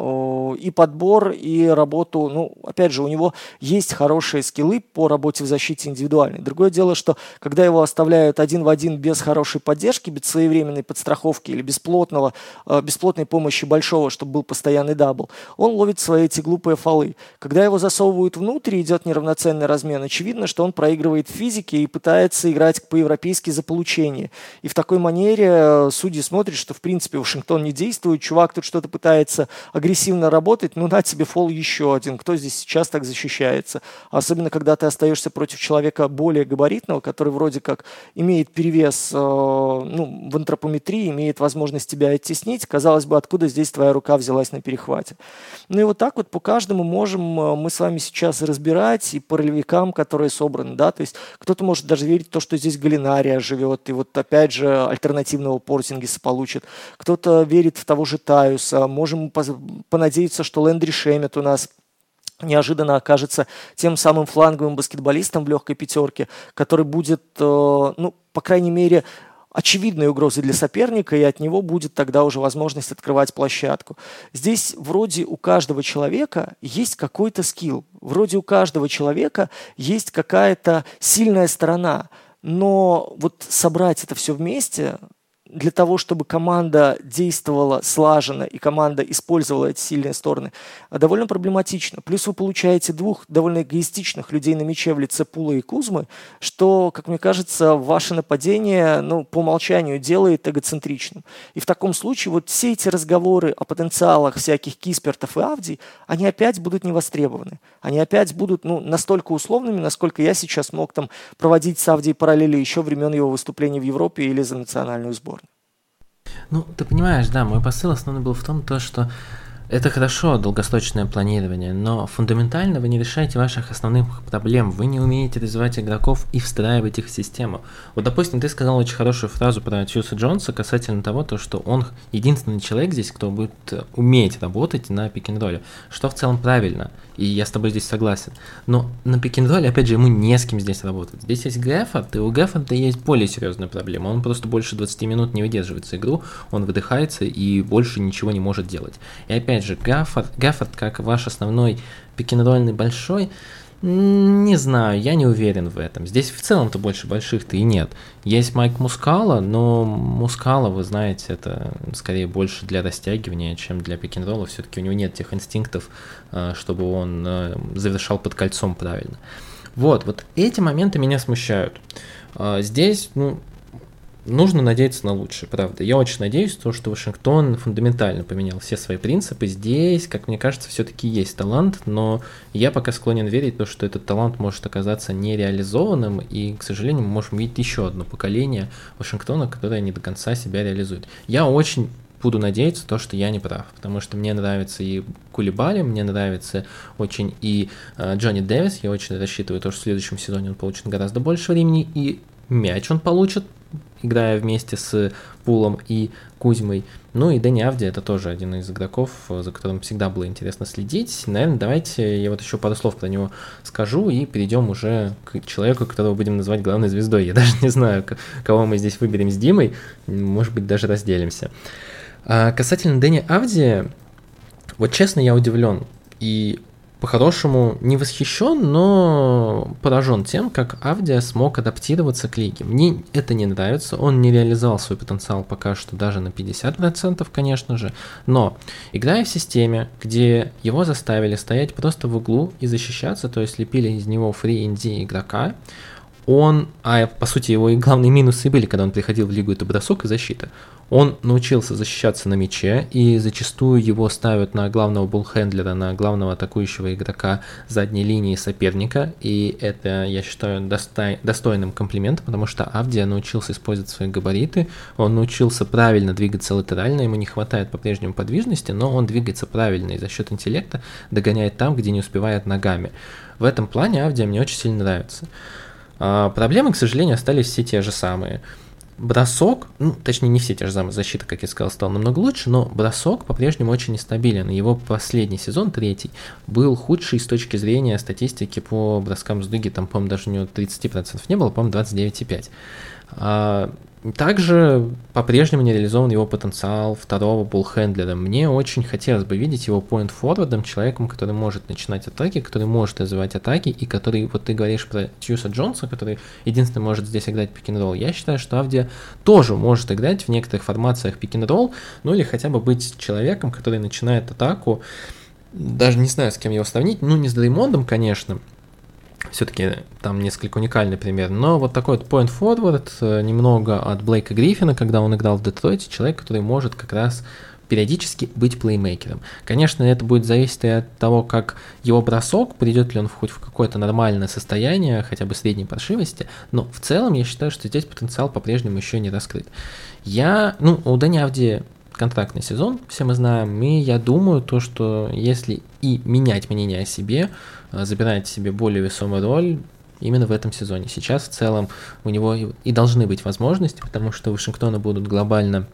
и подбор, и работу, ну, опять же, у него есть хорошие скиллы по работе в защите, защите индивидуальной. Другое дело, что когда его оставляют один в один без хорошей поддержки, без своевременной подстраховки или без плотного, э, без плотной помощи большого, чтобы был постоянный double, он ловит свои эти глупые фолы. Когда его засовывают внутрь, идет неравноценный размен, очевидно, что он проигрывает физике и пытается играть по-европейски за получение. И в такой манере э, судьи смотрят, что в принципе Вашингтон не действует, чувак тут что-то пытается агрессивно работать, ну на тебе фол еще один, кто здесь сейчас так защищается? Особенно, когда ты остаешься против человека более габаритного, который вроде как имеет перевес э, ну, в антропометрии, имеет возможность тебя оттеснить, казалось бы, откуда здесь твоя рука взялась на перехвате. Ну и вот так вот по каждому можем э, мы с вами сейчас разбирать и по ролевикам, которые собраны, да, то есть кто-то может даже верить в то, что здесь Галинария живет, и вот опять же альтернативного Портингиса получит. Кто-то верит в того же Таюса, можем понадеяться, что Лэндри Шемет у нас – неожиданно окажется тем самым фланговым баскетболистом в легкой пятерке, который будет, э, ну, по крайней мере, очевидной угрозой для соперника, и от него будет тогда уже возможность открывать площадку. Здесь вроде у каждого человека есть какой-то скилл, вроде у каждого человека есть какая-то сильная сторона, но вот собрать это все вместе для того, чтобы команда действовала слаженно и команда использовала эти сильные стороны, довольно проблематично. Плюс вы получаете двух довольно эгоистичных людей на мяче в лице Пула и Кузмы, что, как мне кажется, ваше нападение ну, по умолчанию делает эгоцентричным. И в таком случае вот все эти разговоры о потенциалах всяких Киспертов и Авдий, они опять будут не востребованы. Они опять будут ну, настолько условными, насколько я сейчас мог там проводить с Авдией параллели еще времен его выступлений в Европе или за национальную сборную. Ну, ты понимаешь, да, мой посыл основной был в том, то, что это хорошо, долгосрочное планирование, но фундаментально вы не решаете ваших основных проблем. Вы не умеете развивать игроков и встраивать их в систему. Вот, допустим, ты сказал очень хорошую фразу про Тьюса Джонса касательно того, то, что он единственный человек здесь, кто будет уметь работать на пик-н-ролле, что в целом правильно, и я с тобой здесь согласен. Но на пик-н-ролле, опять же, ему не с кем здесь работать. Здесь есть Греффорд, и у Греффорда есть более серьезная проблема. Он просто больше 20 минут не выдерживается игру, он выдыхается и больше ничего не может делать. И опять опять же, Гаффорд, Гаффорд как ваш основной пикинрольный большой, не знаю, я не уверен в этом. Здесь в целом-то больше больших-то и нет. Есть Майк Мускала, но Мускала, вы знаете, это скорее больше для растягивания, чем для пикинрола. Все-таки у него нет тех инстинктов, э, чтобы он э, завершал под кольцом правильно. Вот, вот эти моменты меня смущают. А здесь, ну, нужно надеяться на лучшее, правда. Я очень надеюсь, то, что Вашингтон фундаментально поменял все свои принципы. Здесь, как мне кажется, все-таки есть талант, но я пока склонен верить, то, что этот талант может оказаться нереализованным, и, к сожалению, мы можем видеть еще одно поколение Вашингтона, которое не до конца себя реализует. Я очень буду надеяться, то, что я не прав, потому что мне нравится и Кулибали, мне нравится очень и э, Джонни Дэвис, я очень рассчитываю, то, что в следующем сезоне он получит гораздо больше времени, и мяч он получит, играя вместе с Пулом и Кузьмой. Ну и Дэнни Авди это тоже один из игроков, за которым всегда было интересно следить. Наверное, давайте я вот еще пару слов про него скажу и перейдем уже к человеку, которого будем называть главной звездой. Я даже не знаю, кого мы здесь выберем с Димой, может быть, даже разделимся. А касательно Дэнни Авди, вот честно, я удивлен. И по-хорошему не восхищен, но поражен тем, как Авдия смог адаптироваться к лиге. Мне это не нравится, он не реализовал свой потенциал пока что даже на 50%, конечно же, но играя в системе, где его заставили стоять просто в углу и защищаться, то есть лепили из него фри ND игрока, он, а по сути его и главные минусы были, когда он приходил в лигу, это бросок и защита. Он научился защищаться на мяче, и зачастую его ставят на главного буллхендлера, на главного атакующего игрока задней линии соперника, и это, я считаю, достой, достойным комплиментом, потому что Авдия научился использовать свои габариты, он научился правильно двигаться латерально, ему не хватает по-прежнему подвижности, но он двигается правильно и за счет интеллекта догоняет там, где не успевает ногами. В этом плане Авдия мне очень сильно нравится. А, проблемы, к сожалению, остались все те же самые – бросок, ну, точнее, не все те же самые защиты, как я сказал, стал намного лучше, но бросок по-прежнему очень нестабилен. Его последний сезон, третий, был худший с точки зрения статистики по броскам с дуги. Там, по-моему, даже у него 30% не было, по-моему, 29,5%. Также по-прежнему не реализован его потенциал второго буллхендлера. Мне очень хотелось бы видеть его point форвардом человеком, который может начинать атаки, который может развивать атаки, и который, вот ты говоришь про Тьюса Джонса, который единственный может здесь играть пик ролл Я считаю, что Авдия тоже может играть в некоторых формациях пик ролл ну или хотя бы быть человеком, который начинает атаку, даже не знаю, с кем его сравнить, ну не с Дреймондом, конечно, все-таки там несколько уникальный пример. Но вот такой вот point forward, э, немного от Блейка Гриффина, когда он играл в Детройте, человек, который может как раз периодически быть плеймейкером. Конечно, это будет зависеть от того, как его бросок, придет ли он хоть в какое-то нормальное состояние, хотя бы средней паршивости, но в целом я считаю, что здесь потенциал по-прежнему еще не раскрыт. Я, ну, у Дани Авди контрактный сезон, все мы знаем, и я думаю то, что если и менять мнение о себе, а, забирать себе более весомую роль именно в этом сезоне. Сейчас в целом у него и должны быть возможности, потому что Вашингтона будут глобально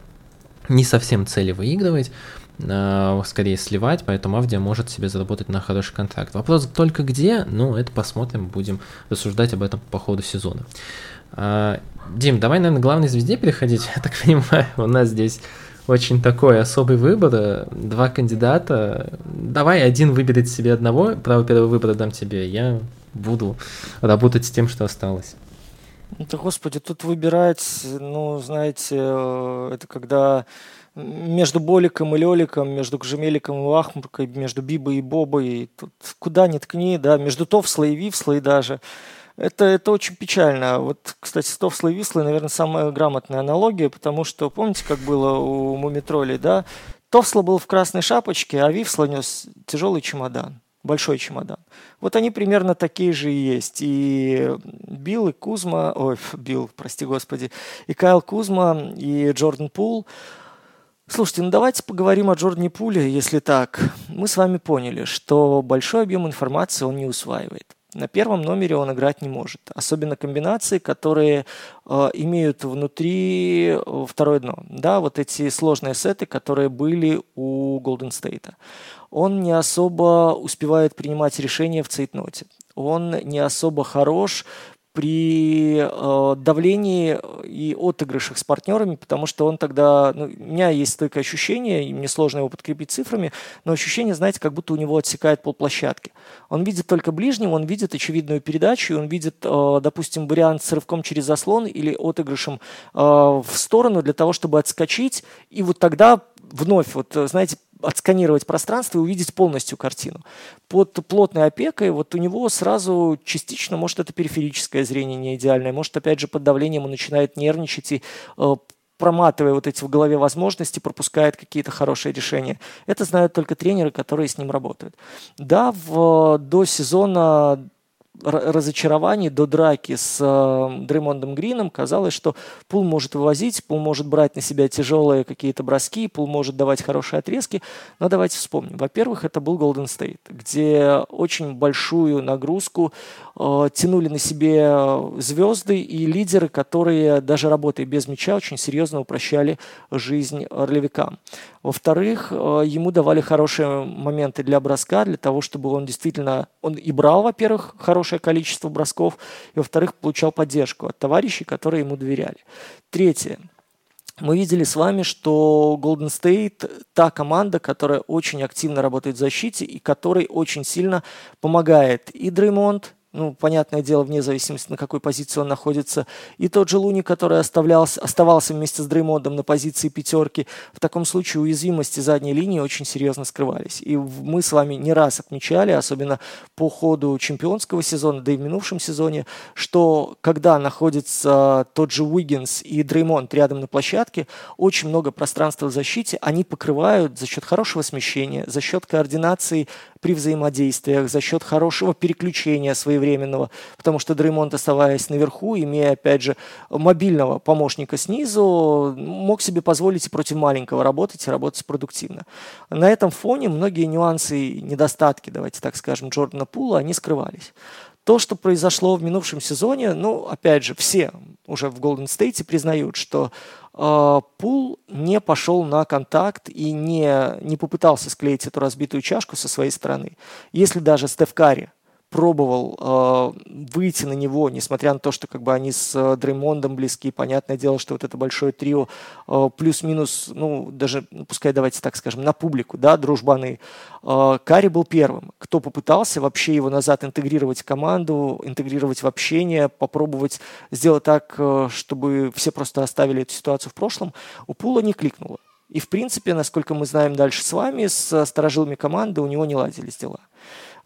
не совсем цели выигрывать, а, скорее сливать, поэтому Авдия может себе заработать на хороший контракт. Вопрос только где, ну это посмотрим, будем рассуждать об этом по ходу сезона. А, Дим, давай, наверное, главной звезде переходить. Я так понимаю, у нас здесь очень такой особый выбор. Два кандидата. Давай один выберет себе одного, право первого выбора дам тебе. Я буду работать с тем, что осталось. Да, господи, тут выбирать, ну, знаете, э, это когда между Боликом и Леликом, между Кжемеликом и Лахмуркой, между Бибой и Бобой, тут куда ни ткни, да, между Товслой и Вивслой даже. Это, это очень печально. Вот, кстати, с Товслой Вислой, наверное, самая грамотная аналогия, потому что, помните, как было у Мумитролей, да? Товсла был в красной шапочке, а Вивсла нес тяжелый чемодан большой чемодан. Вот они примерно такие же и есть. И Билл, и Кузма, ой, Билл, прости господи, и Кайл Кузма, и Джордан Пул. Слушайте, ну давайте поговорим о Джордане Пуле, если так. Мы с вами поняли, что большой объем информации он не усваивает. На первом номере он играть не может. Особенно комбинации, которые э, имеют внутри э, второе дно. Да, вот эти сложные сеты, которые были у Golden State он не особо успевает принимать решения в цейтноте. Он не особо хорош при э, давлении и отыгрышах с партнерами, потому что он тогда, ну, у меня есть только ощущение, и мне сложно его подкрепить цифрами, но ощущение, знаете, как будто у него отсекает полплощадки. Он видит только ближнего, он видит очевидную передачу, он видит, э, допустим, вариант с рывком через заслон или отыгрышем э, в сторону для того, чтобы отскочить, и вот тогда вновь, вот, знаете, отсканировать пространство и увидеть полностью картину. Под плотной опекой вот у него сразу частично, может, это периферическое зрение не идеальное, может, опять же, под давлением он начинает нервничать и э, проматывая вот эти в голове возможности, пропускает какие-то хорошие решения. Это знают только тренеры, которые с ним работают. Да, в, до сезона разочарований до драки с э, Дреймондом Грином казалось, что Пул может вывозить, Пул может брать на себя тяжелые какие-то броски, Пул может давать хорошие отрезки. Но давайте вспомним. Во-первых, это был Golden State, где очень большую нагрузку э, тянули на себе звезды и лидеры, которые даже работая без мяча очень серьезно упрощали жизнь ролевикам. Во-вторых, э, ему давали хорошие моменты для броска, для того, чтобы он действительно, он и брал, во-первых, хорошее количество бросков, и, во-вторых, получал поддержку от товарищей, которые ему доверяли. Третье. Мы видели с вами, что Golden State та команда, которая очень активно работает в защите и которой очень сильно помогает и Дреймонд, ну, понятное дело, вне зависимости, на какой позиции он находится. И тот же Луни, который оставлялся, оставался вместе с Дреймондом на позиции пятерки, в таком случае уязвимости задней линии очень серьезно скрывались. И мы с вами не раз отмечали, особенно по ходу чемпионского сезона, да и в минувшем сезоне, что когда находится тот же Уиггинс и Дреймонд рядом на площадке, очень много пространства в защите они покрывают за счет хорошего смещения, за счет координации при взаимодействиях, за счет хорошего переключения своевременного, потому что Дреймонд, оставаясь наверху, имея, опять же, мобильного помощника снизу, мог себе позволить и против маленького работать, и работать продуктивно. На этом фоне многие нюансы и недостатки, давайте так скажем, Джордана Пула, они скрывались. То, что произошло в минувшем сезоне, ну, опять же, все уже в Golden State признают, что Пул не пошел на контакт и не, не попытался склеить эту разбитую чашку со своей стороны. Если даже Стеф Карри пробовал э, выйти на него, несмотря на то, что как бы они с э, Дреймондом близки, понятное дело, что вот это большое трио э, плюс-минус, ну, даже, ну, пускай давайте так скажем, на публику, да, дружбаны. Э, Карри был первым, кто попытался вообще его назад интегрировать в команду, интегрировать в общение, попробовать сделать так, э, чтобы все просто оставили эту ситуацию в прошлом, у Пула не кликнуло. И, в принципе, насколько мы знаем дальше с вами, с сторожилами команды у него не ладились дела.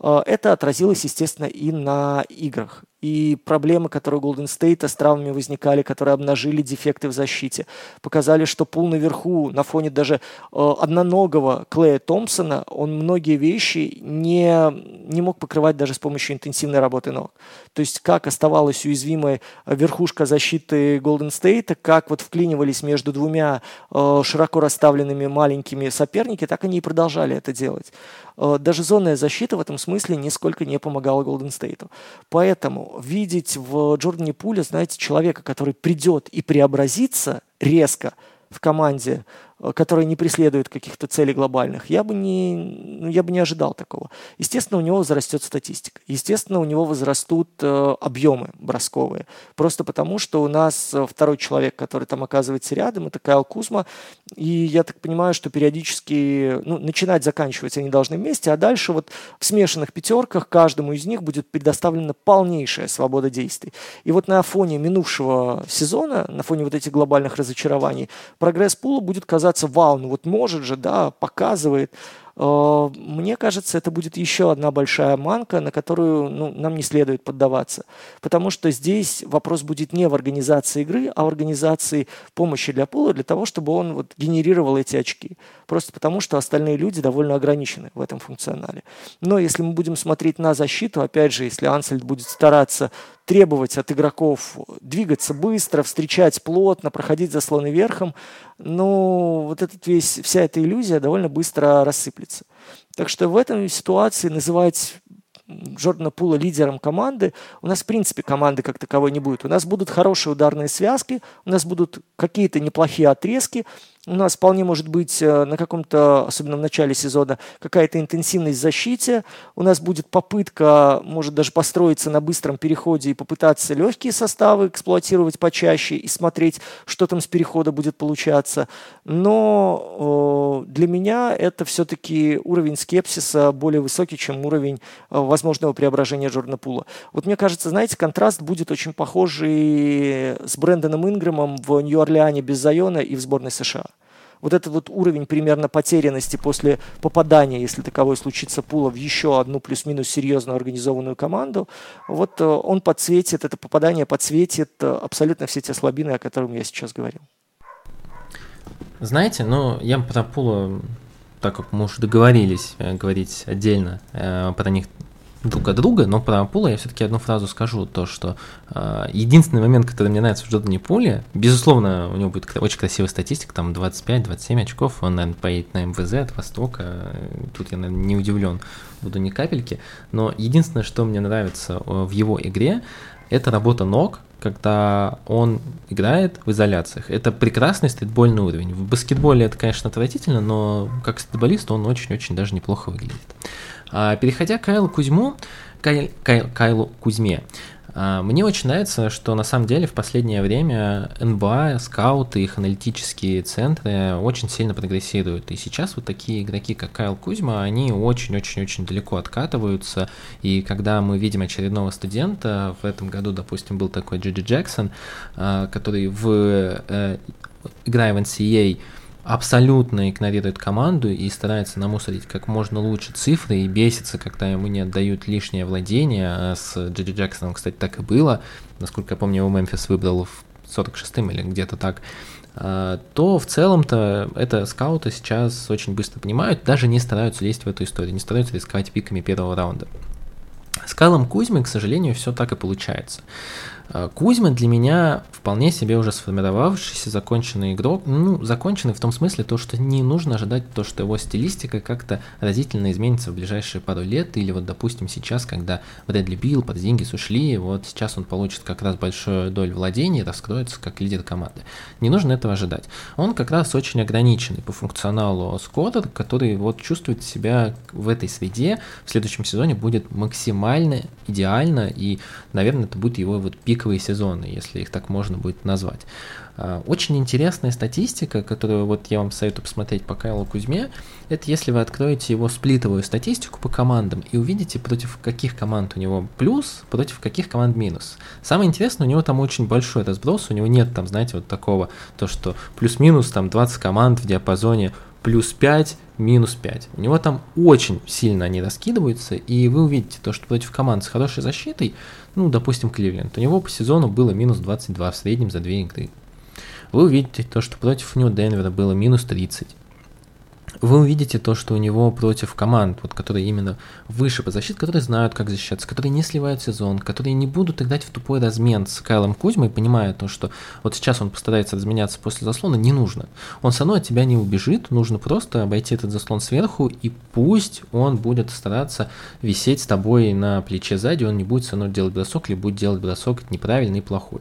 Э, это отразилось, естественно, и на играх и проблемы, которые у Golden State с травмами возникали, которые обнажили дефекты в защите, показали, что пул наверху, на фоне даже э, одноногого Клея Томпсона, он многие вещи не, не мог покрывать даже с помощью интенсивной работы ног. То есть как оставалась уязвимая верхушка защиты Golden State, как вот вклинивались между двумя э, широко расставленными маленькими соперники, так они и продолжали это делать. Э, даже зонная защита в этом смысле нисколько не помогала Golden State. Поэтому видеть в Джордане Пуле, знаете, человека, который придет и преобразится резко в команде Э, который не преследует каких-то целей глобальных, я бы не, ну, я бы не ожидал такого. Естественно, у него возрастет статистика. Естественно, у него возрастут э, объемы бросковые. Просто потому, что у нас э, второй человек, который там оказывается рядом, это Кайл Кузма. И я так понимаю, что периодически ну, начинать, заканчивать они должны вместе, а дальше вот в смешанных пятерках каждому из них будет предоставлена полнейшая свобода действий. И вот на фоне минувшего сезона, на фоне вот этих глобальных разочарований, прогресс пула будет казаться казаться, вау, ну вот может же, да, показывает. Э, мне кажется, это будет еще одна большая манка, на которую ну, нам не следует поддаваться. Потому что здесь вопрос будет не в организации игры, а в организации помощи для пула, для того, чтобы он вот генерировал эти очки. Просто потому, что остальные люди довольно ограничены в этом функционале. Но если мы будем смотреть на защиту, опять же, если Ансельд будет стараться требовать от игроков двигаться быстро, встречать плотно, проходить заслоны верхом, ну, вот этот весь, вся эта иллюзия довольно быстро рассыплется. Так что в этом ситуации называть Джордана Пула лидером команды, у нас в принципе команды как таковой не будет. У нас будут хорошие ударные связки, у нас будут какие-то неплохие отрезки, у нас вполне может быть э, на каком-то, особенно в начале сезона, какая-то интенсивность в защите. У нас будет попытка, может даже построиться на быстром переходе и попытаться легкие составы эксплуатировать почаще и смотреть, что там с перехода будет получаться. Но для меня это все-таки уровень скепсиса более высокий, чем уровень э, возможного преображения Джордана Пула. Вот мне кажется, знаете, контраст будет очень похожий с Брэндоном Ингрэмом в Нью-Орлеане без Зайона и в сборной США вот этот вот уровень примерно потерянности после попадания, если таковой случится, пула в еще одну плюс-минус серьезную организованную команду, вот э, он подсветит, это попадание подсветит э, абсолютно все те слабины, о которых я сейчас говорил. Знаете, ну, я про Пула, так как мы уже договорились э, говорить отдельно про них друг от друга, но про Пула я все-таки одну фразу скажу, то что э, единственный момент, который мне нравится в Джордане Пуле, безусловно, у него будет очень красивая статистика, там 25-27 очков, он, наверное, поедет на МВЗ от Востока, тут я, наверное, не удивлен, буду ни капельки, но единственное, что мне нравится э, в его игре, это работа ног, когда он играет в изоляциях. Это прекрасный стритбольный уровень. В баскетболе это, конечно, отвратительно, но как стритболист он очень-очень даже неплохо выглядит. А, переходя к Кайлу Кузьму, Кай, Кай, Кайлу Кузьме, а, мне очень нравится, что на самом деле в последнее время НБА, скауты, их аналитические центры очень сильно прогрессируют. И сейчас вот такие игроки, как Кайл Кузьма, они очень-очень-очень далеко откатываются. И когда мы видим очередного студента, в этом году, допустим, был такой Джиджи Джексон, а, который в э, играя в NCAA абсолютно игнорирует команду и старается намусорить как можно лучше цифры и бесится, когда ему не отдают лишнее владение. А с Джеди Джексоном, кстати, так и было. Насколько я помню, его Мемфис выбрал в 46-м или где-то так а, то в целом-то это скауты сейчас очень быстро понимают, даже не стараются лезть в эту историю, не стараются рисковать пиками первого раунда. С Кайлом Кузьмой, к сожалению, все так и получается. Э, Кузьма для меня вполне себе уже сформировавшийся законченный игрок. Ну, законченный в том смысле, то, что не нужно ожидать то, что его стилистика как-то разительно изменится в ближайшие пару лет. Или вот, допустим, сейчас, когда Брэдли Билл, под деньги ушли, вот сейчас он получит как раз большую долю владения и раскроется как лидер команды. Не нужно этого ожидать. Он как раз очень ограниченный по функционалу скоттер, который вот чувствует себя в этой среде в следующем сезоне будет максимально идеально, и, наверное, это будет его вот пик пиковые сезоны, если их так можно будет назвать. А, очень интересная статистика, которую вот я вам советую посмотреть по Кайлу Кузьме, это если вы откроете его сплитовую статистику по командам и увидите, против каких команд у него плюс, против каких команд минус. Самое интересное, у него там очень большой разброс, у него нет там, знаете, вот такого, то что плюс-минус там 20 команд в диапазоне плюс 5, минус 5. У него там очень сильно они раскидываются, и вы увидите то, что против команд с хорошей защитой, ну, допустим, Кливленд, у него по сезону было минус 22 в среднем за две игры. Вы увидите то, что против него Денвера было минус 30. Вы увидите то, что у него против команд, вот, которые именно выше по защите, которые знают, как защищаться, которые не сливают сезон, которые не будут играть в тупой размен с Кайлом Кузьмой, понимая то, что вот сейчас он постарается разменяться после заслона, не нужно. Он все равно от тебя не убежит, нужно просто обойти этот заслон сверху, и пусть он будет стараться висеть с тобой на плече сзади, он не будет все равно делать бросок, или будет делать бросок неправильный и плохой.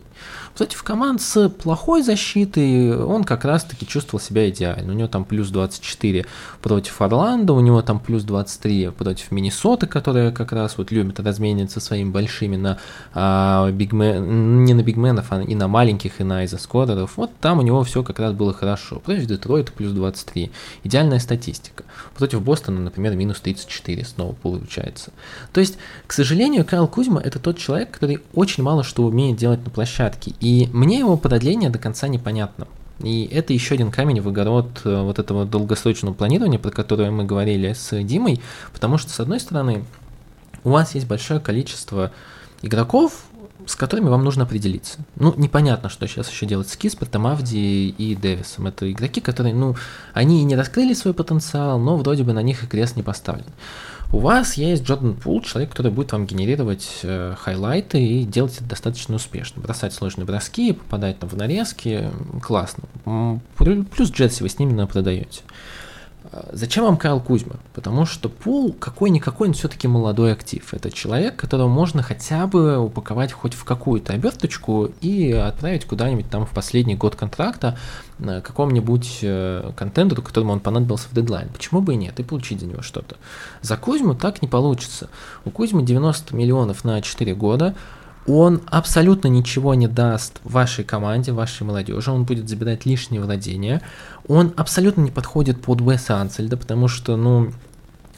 Против команд с плохой защитой он как раз-таки чувствовал себя идеально. У него там плюс 24 против Орландо, у него там плюс 23 против Миннесоты, которая как раз вот любит размениваться своими большими на а, бигмен, не на бигменов, а и на маленьких, и на изоскореров. Вот там у него все как раз было хорошо. Против Детройта плюс 23. Идеальная статистика. Против Бостона, например, минус 34 снова получается. То есть, к сожалению, Кайл Кузьма это тот человек, который очень мало что умеет делать на площадке. И мне его продление до конца непонятно. И это еще один камень в огород э, вот этого долгосрочного планирования, про которое мы говорили с Димой, потому что, с одной стороны, у вас есть большое количество игроков, с которыми вам нужно определиться. Ну, непонятно, что сейчас еще делать с Киспертом, Авди и Дэвисом. Это игроки, которые, ну, они и не раскрыли свой потенциал, но вроде бы на них и крест не поставлен. У вас есть Джордан Пул, человек, который будет вам генерировать э, хайлайты и делать это достаточно успешно. Бросать сложные броски, попадать там в нарезки, классно. Плюс Джетси вы с ними продаете. Зачем вам Кайл Кузьма? Потому что Пул какой-никакой, но все-таки молодой актив. Это человек, которого можно хотя бы упаковать хоть в какую-то оберточку и отправить куда-нибудь там в последний год контракта какому-нибудь э, контендеру, которому он понадобился в дедлайн. Почему бы и нет, и получить за него что-то. За Кузьму так не получится. У Кузьмы 90 миллионов на 4 года, он абсолютно ничего не даст вашей команде, вашей молодежи, он будет забирать лишние владения, он абсолютно не подходит под Уэса Ансельда, потому что, ну,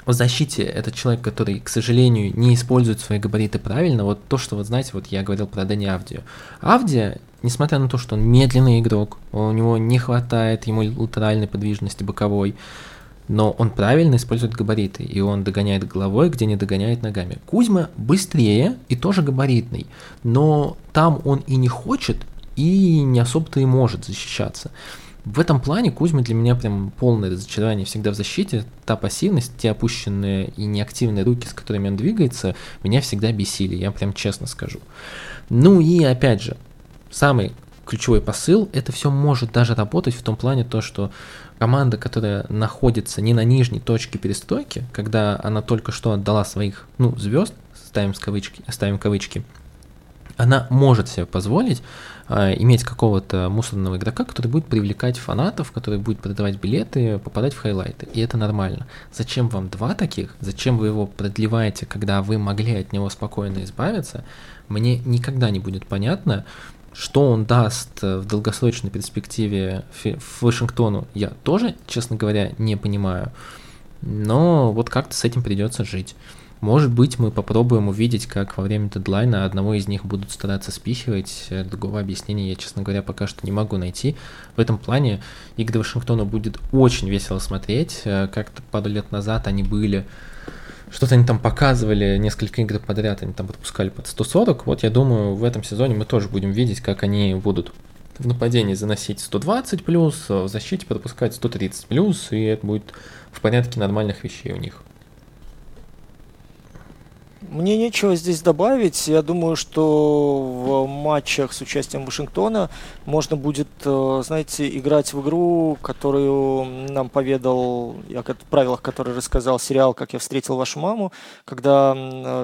в защите этот человек, который, к сожалению, не использует свои габариты правильно, вот то, что, вот знаете, вот я говорил про Дани Авдию. Авдия, несмотря на то, что он медленный игрок, у него не хватает ему латеральной подвижности боковой, но он правильно использует габариты, и он догоняет головой, где не догоняет ногами. Кузьма быстрее и тоже габаритный, но там он и не хочет, и не особо-то и может защищаться. В этом плане Кузьма для меня прям полное разочарование всегда в защите. Та пассивность, те опущенные и неактивные руки, с которыми он двигается, меня всегда бесили, я прям честно скажу. Ну и опять же, самый ключевой посыл, это все может даже работать в том плане то, что команда, которая находится не на нижней точке перестройки, когда она только что отдала своих, ну, звезд, ставим, с кавычки, ставим кавычки, она может себе позволить э, иметь какого-то мусорного игрока, который будет привлекать фанатов, который будет продавать билеты, попадать в хайлайты. И это нормально. Зачем вам два таких? Зачем вы его продлеваете, когда вы могли от него спокойно избавиться? Мне никогда не будет понятно, что он даст э, в долгосрочной перспективе Вашингтону, я тоже, честно говоря, не понимаю. Но вот как-то с этим придется жить. Может быть, мы попробуем увидеть, как во время дедлайна одного из них будут стараться спихивать. Э, другого объяснения я, честно говоря, пока что не могу найти. В этом плане игры Вашингтона будет очень весело смотреть. Э, как-то пару лет назад они были что-то они там показывали, несколько игр подряд, они там подпускали под 140. Вот я думаю, в этом сезоне мы тоже будем видеть, как они будут в нападении заносить 120 плюс, в защите подпускать 130 плюс, и это будет в порядке нормальных вещей у них. Мне нечего здесь добавить. Я думаю, что в матчах с участием Вашингтона можно будет, э, знаете, играть в игру, которую нам поведал, о правилах, которые рассказал сериал «Как я встретил вашу маму», когда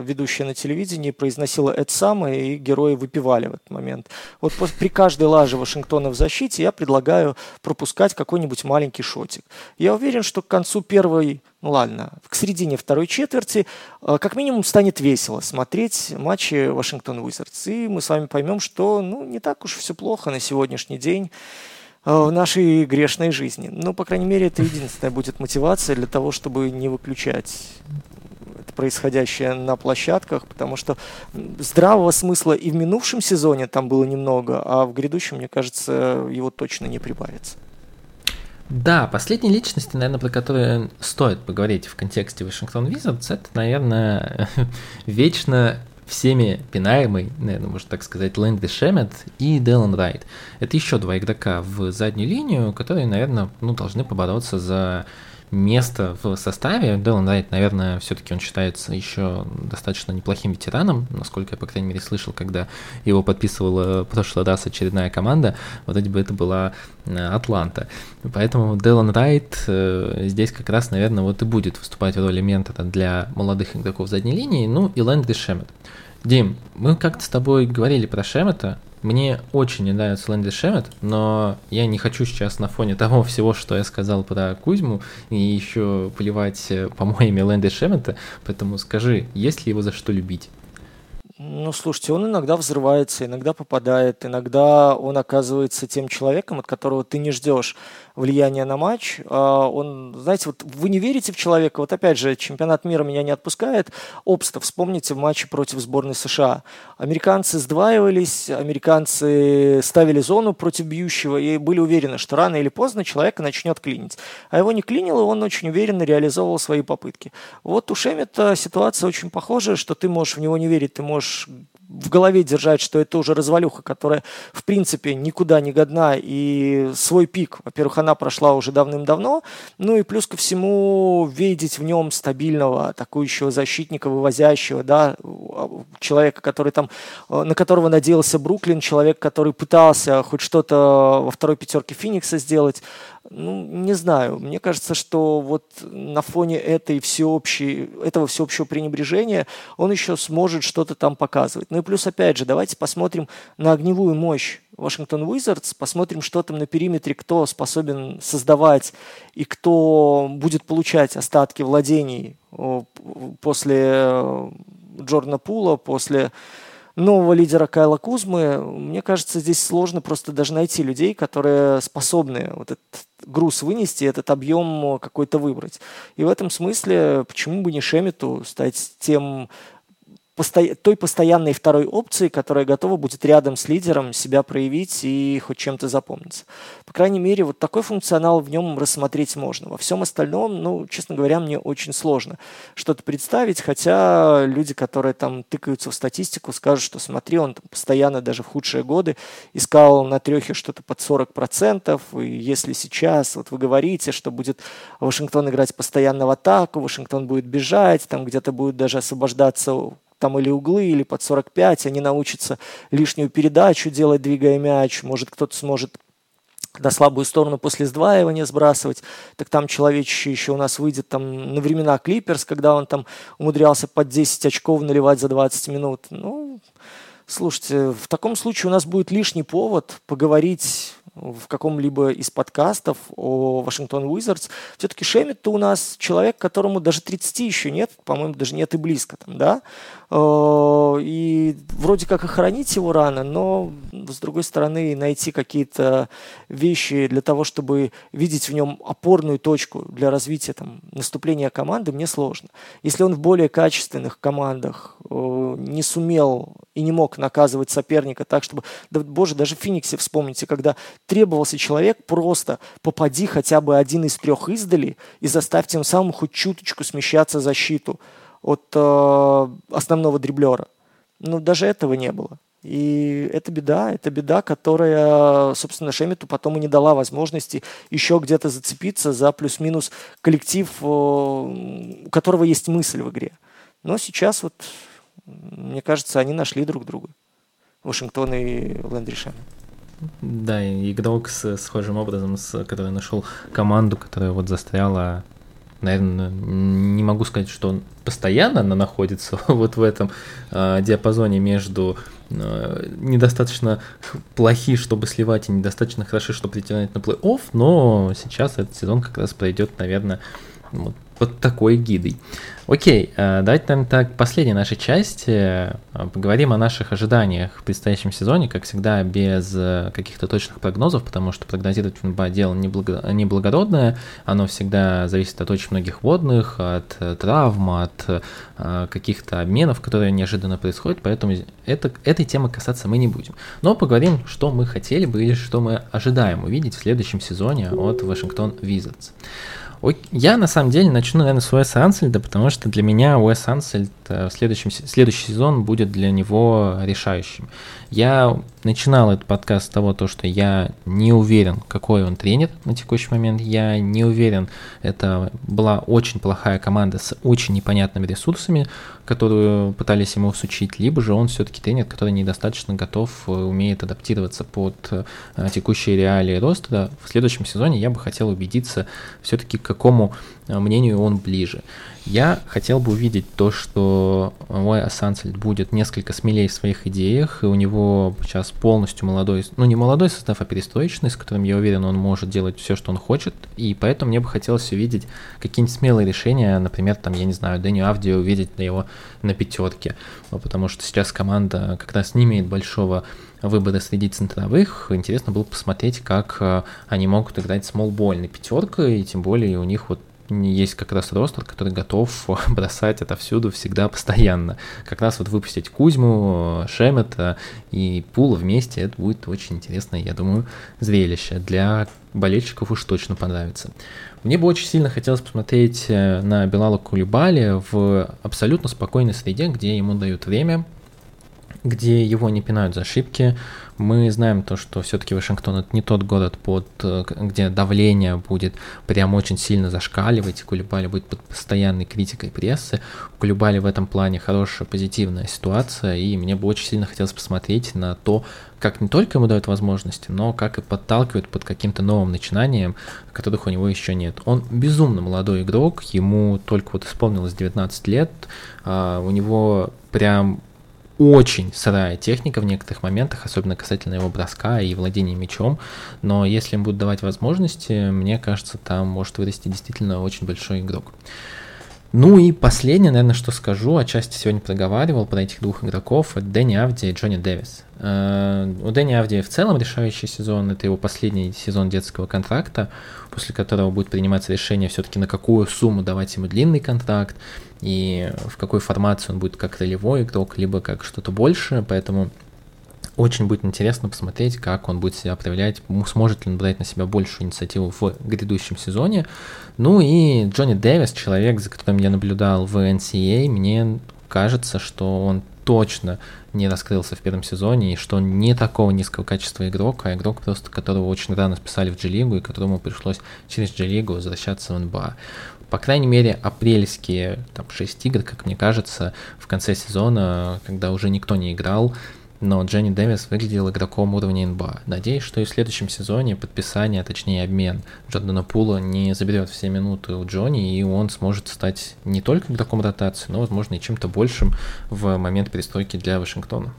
ведущая на телевидении произносила это самое, и герои выпивали в этот момент. Вот при каждой лаже Вашингтона в защите я предлагаю пропускать какой-нибудь маленький шотик. Я уверен, что к концу первой ладно, к середине второй четверти, э, как минимум станет весело смотреть матчи Вашингтон Уизардс. И мы с вами поймем, что ну, не так уж все плохо на сегодняшний день э, в нашей грешной жизни. Ну, по крайней мере, это единственная будет мотивация для того, чтобы не выключать происходящее на площадках, потому что здравого смысла и в минувшем сезоне там было немного, а в грядущем, мне кажется, его точно не прибавится. Да, последние личности, наверное, про которые стоит поговорить в контексте Вашингтон Wizards, это, наверное, вечно всеми пинаемый, наверное, можно так сказать, Лэнди Шемет и Делан Райт. Это еще два игрока в заднюю линию, которые, наверное, ну, должны побороться за место в составе. Делан Райт, наверное, все-таки он считается еще достаточно неплохим ветераном, насколько я, по крайней мере, слышал, когда его подписывала прошлый раз очередная команда, вот вроде бы это была э, Атланта. Поэтому Делан Райт э, здесь как раз, наверное, вот и будет выступать в роли ментора для молодых игроков задней линии, ну и Лэндри Шемет. Дим, мы как-то с тобой говорили про Шемета, мне очень не нравится Лэнди Шемет, но я не хочу сейчас на фоне того всего, что я сказал про Кузьму, и еще поливать э, помоями Лэнди Шемета, поэтому скажи, есть ли его за что любить? Ну, слушайте, он иногда взрывается, иногда попадает, иногда он оказывается тем человеком, от которого ты не ждешь влияния на матч. А он, знаете, вот вы не верите в человека, вот опять же, чемпионат мира меня не отпускает. Обста, вспомните в матче против сборной США. Американцы сдваивались, американцы ставили зону против бьющего и были уверены, что рано или поздно человека начнет клинить. А его не клинило, и он очень уверенно реализовывал свои попытки. Вот у Шемета ситуация очень похожая, что ты можешь в него не верить, ты можешь в голове держать, что это уже развалюха, которая, в принципе, никуда не годна, и свой пик, во-первых, она прошла уже давным-давно, ну и плюс ко всему видеть в нем стабильного атакующего защитника, вывозящего, да, человека, который там, на которого надеялся Бруклин, человек, который пытался хоть что-то во второй пятерке Феникса сделать, ну, не знаю. Мне кажется, что вот на фоне этой всеобщей, этого всеобщего пренебрежения он еще сможет что-то там показывать. Ну и плюс, опять же, давайте посмотрим на огневую мощь Вашингтон Уизардс, посмотрим, что там на периметре, кто способен создавать и кто будет получать остатки владений после э, Джордана Пула, после нового лидера Кайла Кузмы, мне кажется, здесь сложно просто даже найти людей, которые способны вот этот груз вынести, этот объем какой-то выбрать. И в этом смысле, почему бы не Шемиту стать тем той постоянной второй опции, которая готова будет рядом с лидером себя проявить и хоть чем-то запомниться. По крайней мере, вот такой функционал в нем рассмотреть можно. Во всем остальном, ну, честно говоря, мне очень сложно что-то представить, хотя люди, которые там тыкаются в статистику, скажут, что смотри, он там постоянно даже в худшие годы искал на трехе что-то под 40%, и если сейчас вот вы говорите, что будет Вашингтон играть постоянно в атаку, Вашингтон будет бежать, там где-то будет даже освобождаться там или углы, или под 45, они научатся лишнюю передачу делать, двигая мяч, может кто-то сможет на слабую сторону после сдваивания сбрасывать, так там человечище еще у нас выйдет там на времена Клиперс, когда он там умудрялся под 10 очков наливать за 20 минут. Ну, слушайте, в таком случае у нас будет лишний повод поговорить в каком-либо из подкастов о Вашингтон Уизардс, все-таки Шемет-то у нас человек, которому даже 30 еще нет, по-моему, даже нет и близко там, да, э, и вроде как охранить его рано, но с другой стороны найти какие-то вещи для того, чтобы видеть в нем опорную точку для развития там, наступления команды, мне сложно. Если он в более качественных командах э, не сумел и не мог наказывать соперника так, чтобы, да, боже, даже в Фениксе вспомните, когда требовался человек, просто попади хотя бы один из трех издали и заставь тем самым хоть чуточку смещаться защиту от э, основного дриблера. Но даже этого не было. И это беда, это беда, которая, собственно, Шемиту потом и не дала возможности еще где-то зацепиться за плюс-минус коллектив, э, у которого есть мысль в игре. Но сейчас вот, мне кажется, они нашли друг друга. Вашингтон и Лэндри Шемит. Да, и игрок с схожим образом, с, который нашел команду, которая вот застряла наверное, не могу сказать, что он постоянно находится вот в этом э, диапазоне между э, недостаточно плохи, чтобы сливать, и недостаточно хороши, чтобы претендовать на плей-офф, но сейчас этот сезон как раз пройдет, наверное, вот под такой гидой. Окей, э, давайте, наверное, так, последняя наша часть. Э, поговорим о наших ожиданиях в предстоящем сезоне, как всегда, без э, каких-то точных прогнозов, потому что прогнозировать ФНБ дело неблагородное, оно всегда зависит от очень многих водных, от травм, от каких-то обменов, которые неожиданно происходят, поэтому это, этой темы касаться мы не будем. Но поговорим, что мы хотели бы или что мы ожидаем увидеть в следующем сезоне от Вашингтон Wizards. Я на самом деле начну, наверное, с Уэса Ансельда, потому что для меня Уэс Ансельд в следующем, следующий сезон будет для него решающим. Я начинал этот подкаст с того, то, что я не уверен, какой он тренер на текущий момент. Я не уверен, это была очень плохая команда с очень непонятными ресурсами, которую пытались ему всучить, либо же он все-таки тренер, который недостаточно готов, э, умеет адаптироваться под э, текущие реалии роста. В следующем сезоне я бы хотел убедиться все-таки, к какому э, мнению он ближе. Я хотел бы увидеть то, что Лой Ассансельд будет несколько смелее в своих идеях, и у него сейчас полностью молодой, ну не молодой состав, а перестроечный, с которым я уверен, он может делать все, что он хочет, и поэтому мне бы хотелось увидеть какие-нибудь смелые решения, например, там, я не знаю, Дэнни Авди увидеть его на пятерке, потому что сейчас команда как раз не имеет большого выбора среди центровых. Интересно было посмотреть, как э, они могут играть смолбольной пятеркой, и тем более у них вот есть как раз ростер, который готов бросать отовсюду всегда постоянно. Как раз вот выпустить Кузьму, Шемета и Пула вместе, это будет очень интересное, я думаю, зрелище. Для болельщиков уж точно понравится. Мне бы очень сильно хотелось посмотреть э, на Белала Кулибали в абсолютно спокойной среде, где ему дают время, где его не пинают за ошибки. Мы знаем то, что все-таки Вашингтон это не тот город, под, э, где давление будет прям очень сильно зашкаливать, Кулебали будет под постоянной критикой прессы. У Кулебали в этом плане хорошая позитивная ситуация, и мне бы очень сильно хотелось посмотреть на то, как не только ему дают возможности, но как и подталкивают под каким-то новым начинанием, которых у него еще нет. Он безумно молодой игрок, ему только вот исполнилось 19 лет, а у него прям очень сырая техника в некоторых моментах, особенно касательно его броска и владения мячом, но если им будут давать возможности, мне кажется, там может вырасти действительно очень большой игрок. Ну и последнее, наверное, что скажу, отчасти сегодня проговаривал про этих двух игроков, это Дэнни Авди и Джонни Дэвис. Э, у Дэнни Авди в целом решающий сезон, это его последний сезон детского контракта, после которого будет приниматься решение все-таки на какую сумму давать ему длинный контракт, и в какой формации он будет как ролевой игрок, либо как что-то большее, поэтому очень будет интересно посмотреть, как он будет себя проявлять, сможет ли он брать на себя большую инициативу в грядущем сезоне. Ну и Джонни Дэвис, человек, за которым я наблюдал в NCAA, мне кажется, что он точно не раскрылся в первом сезоне, и что он не такого низкого качества игрок, а игрок просто, которого очень рано списали в G-лигу, и которому пришлось через G-лигу возвращаться в НБА. По крайней мере, апрельские там, 6 игр, как мне кажется, в конце сезона, когда уже никто не играл, но Дженни Дэвис выглядел игроком уровня НБА. Надеюсь, что и в следующем сезоне подписание, а точнее обмен Джордана Пула не заберет все минуты у Джонни, и он сможет стать не только игроком ротации, но, возможно, и чем-то большим в момент перестройки для Вашингтона.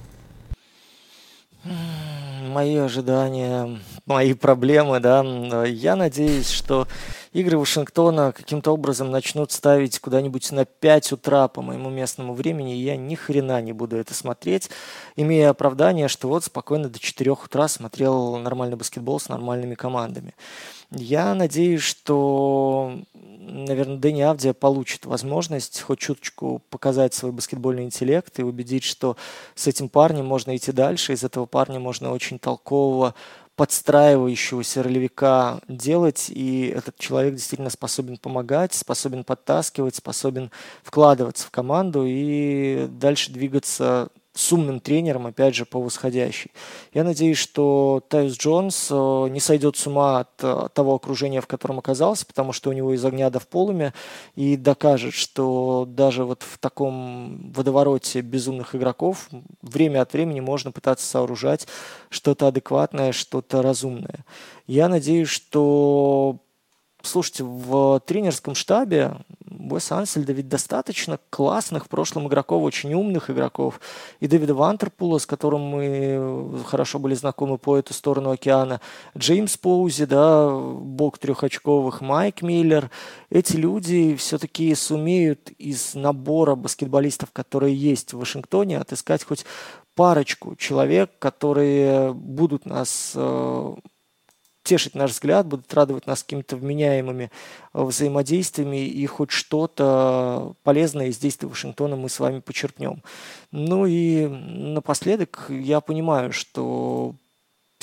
Мои ожидания, мои проблемы, да. Я надеюсь, что игры Вашингтона каким-то образом начнут ставить куда-нибудь на 5 утра по моему местному времени, и я ни хрена не буду это смотреть, имея оправдание, что вот спокойно до 4 утра смотрел нормальный баскетбол с нормальными командами. Я надеюсь, что, наверное, Дэнни Авдия получит возможность хоть чуточку показать свой баскетбольный интеллект и убедить, что с этим парнем можно идти дальше, из этого парня можно очень толкового подстраивающегося ролевика делать, и этот человек действительно способен помогать, способен подтаскивать, способен вкладываться в команду и дальше двигаться с умным тренером, опять же, по восходящей. Я надеюсь, что Тайус Джонс э, не сойдет с ума от э, того окружения, в котором оказался, потому что у него из огня до в полуме, и докажет, что даже вот в таком водовороте безумных игроков время от времени можно пытаться сооружать что-то адекватное, что-то разумное. Я надеюсь, что Слушайте, в тренерском штабе Уэса Ансельда ведь достаточно классных в прошлом игроков, очень умных игроков. И Дэвида Вантерпула, с которым мы хорошо были знакомы по эту сторону океана. Джеймс Поузи, да, бог трехочковых, Майк Миллер. Эти люди все-таки сумеют из набора баскетболистов, которые есть в Вашингтоне, отыскать хоть парочку человек, которые будут нас э, тешить наш взгляд, будут радовать нас какими-то вменяемыми э, взаимодействиями, и хоть что-то полезное из действий Вашингтона мы с вами почерпнем. Ну и напоследок я понимаю, что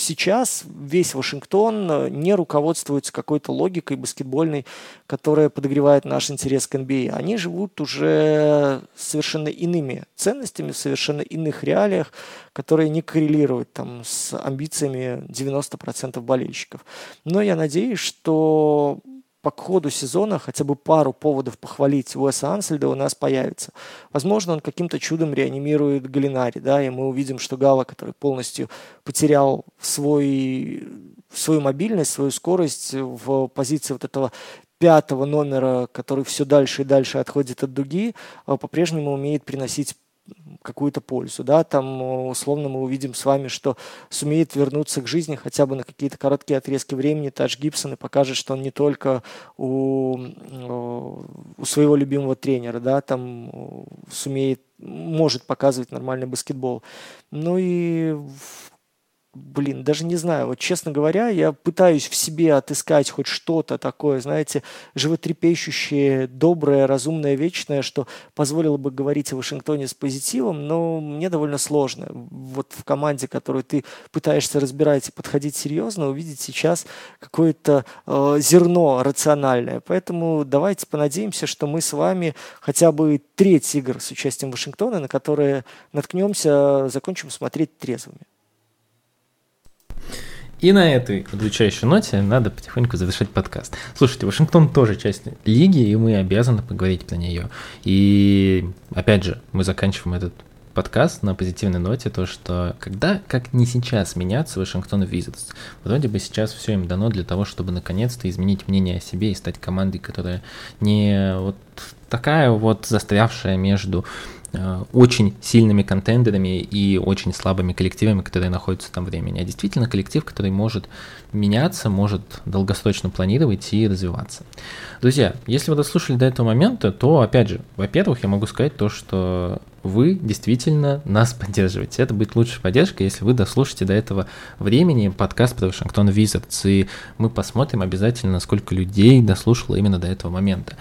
сейчас весь Вашингтон не руководствуется какой-то логикой баскетбольной, которая подогревает наш интерес к NBA. Они живут уже совершенно иными ценностями, в совершенно иных реалиях, которые не коррелируют там, с амбициями 90% болельщиков. Но я надеюсь, что по ходу сезона хотя бы пару поводов похвалить Уэса Ансельда у нас появится. Возможно, он каким-то чудом реанимирует Галинари, да, и мы увидим, что Гала, который полностью потерял свой, свою мобильность, свою скорость в позиции вот этого пятого номера, который все дальше и дальше отходит от дуги, а по-прежнему умеет приносить какую-то пользу, да, там условно мы увидим с вами, что сумеет вернуться к жизни хотя бы на какие-то короткие отрезки времени Тадж Гибсон и покажет, что он не только у, у своего любимого тренера, да, там сумеет, может показывать нормальный баскетбол. Ну и блин, даже не знаю, вот честно говоря, я пытаюсь в себе отыскать хоть что-то такое, знаете, животрепещущее, доброе, разумное, вечное, что позволило бы говорить о Вашингтоне с позитивом, но мне довольно сложно. Вот в команде, которую ты пытаешься разбирать и подходить серьезно, увидеть сейчас какое-то э, зерно рациональное. Поэтому давайте понадеемся, что мы с вами хотя бы треть игр с участием Вашингтона, на которые наткнемся, закончим смотреть трезвыми. И на этой удручающей ноте надо потихоньку завершать подкаст. Слушайте, Вашингтон тоже часть лиги, и мы обязаны поговорить про нее. И опять же, мы заканчиваем этот подкаст на позитивной ноте, то что когда, как не сейчас, меняться Вашингтон Wizards. Вроде бы сейчас все им дано для того, чтобы наконец-то изменить мнение о себе и стать командой, которая не вот такая вот застрявшая между очень сильными контендерами и очень слабыми коллективами, которые находятся там времени, а действительно коллектив, который может меняться, может долгосрочно планировать и развиваться. Друзья, если вы дослушали до этого момента, то, опять же, во-первых, я могу сказать то, что вы действительно нас поддерживаете. Это будет лучшая поддержка, если вы дослушаете до этого времени подкаст про Вашингтон Wizards, и мы посмотрим обязательно, сколько людей дослушало именно до этого момента.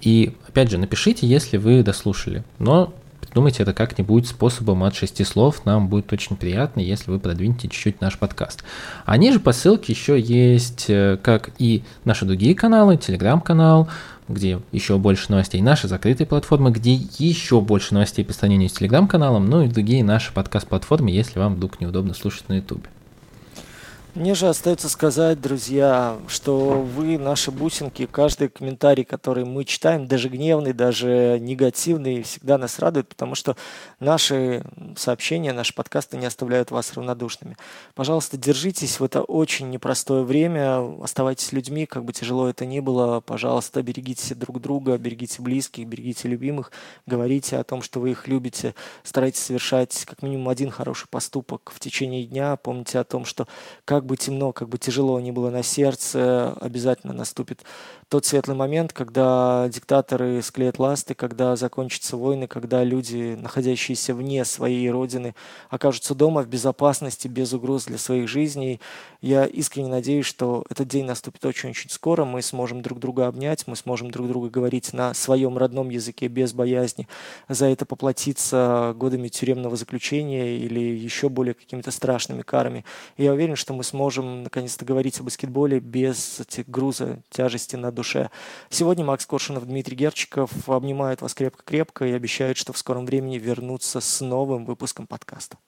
И, опять же, напишите, если вы дослушали. Но Думайте это как-нибудь способом от шести слов. Нам будет очень приятно, если вы продвинете чуть-чуть наш подкаст. А ниже по ссылке еще есть, э, как и наши другие каналы, телеграм-канал, где еще больше новостей, наши закрытые платформы, где еще больше новостей по сравнению с телеграм-каналом, ну и другие наши подкаст-платформы, если вам вдруг неудобно слушать на ютубе. Мне же остается сказать, друзья, что вы наши бусинки, каждый комментарий, который мы читаем, даже гневный, даже негативный, всегда нас радует, потому что наши сообщения, наши подкасты не оставляют вас равнодушными. Пожалуйста, держитесь в это очень непростое время, оставайтесь людьми, как бы тяжело это ни было. Пожалуйста, берегите друг друга, берегите близких, берегите любимых, говорите о том, что вы их любите, старайтесь совершать как минимум один хороший поступок в течение дня, помните о том, что как бы темно, как бы тяжело ни было на сердце, обязательно наступит тот светлый момент, когда диктаторы склеят ласты, когда закончатся войны, когда люди, находящиеся вне своей родины, окажутся дома в безопасности, без угроз для своих жизней. Я искренне надеюсь, что этот день наступит очень-очень скоро, мы сможем друг друга обнять, мы сможем друг друга говорить на своем родном языке без боязни, за это поплатиться годами тюремного заключения или еще более какими-то страшными карами. И я уверен, что мы сможем наконец-то говорить о баскетболе без груза, тяжести над душе. Сегодня Макс Коршунов, Дмитрий Герчиков обнимают вас крепко-крепко и обещают, что в скором времени вернутся с новым выпуском подкаста.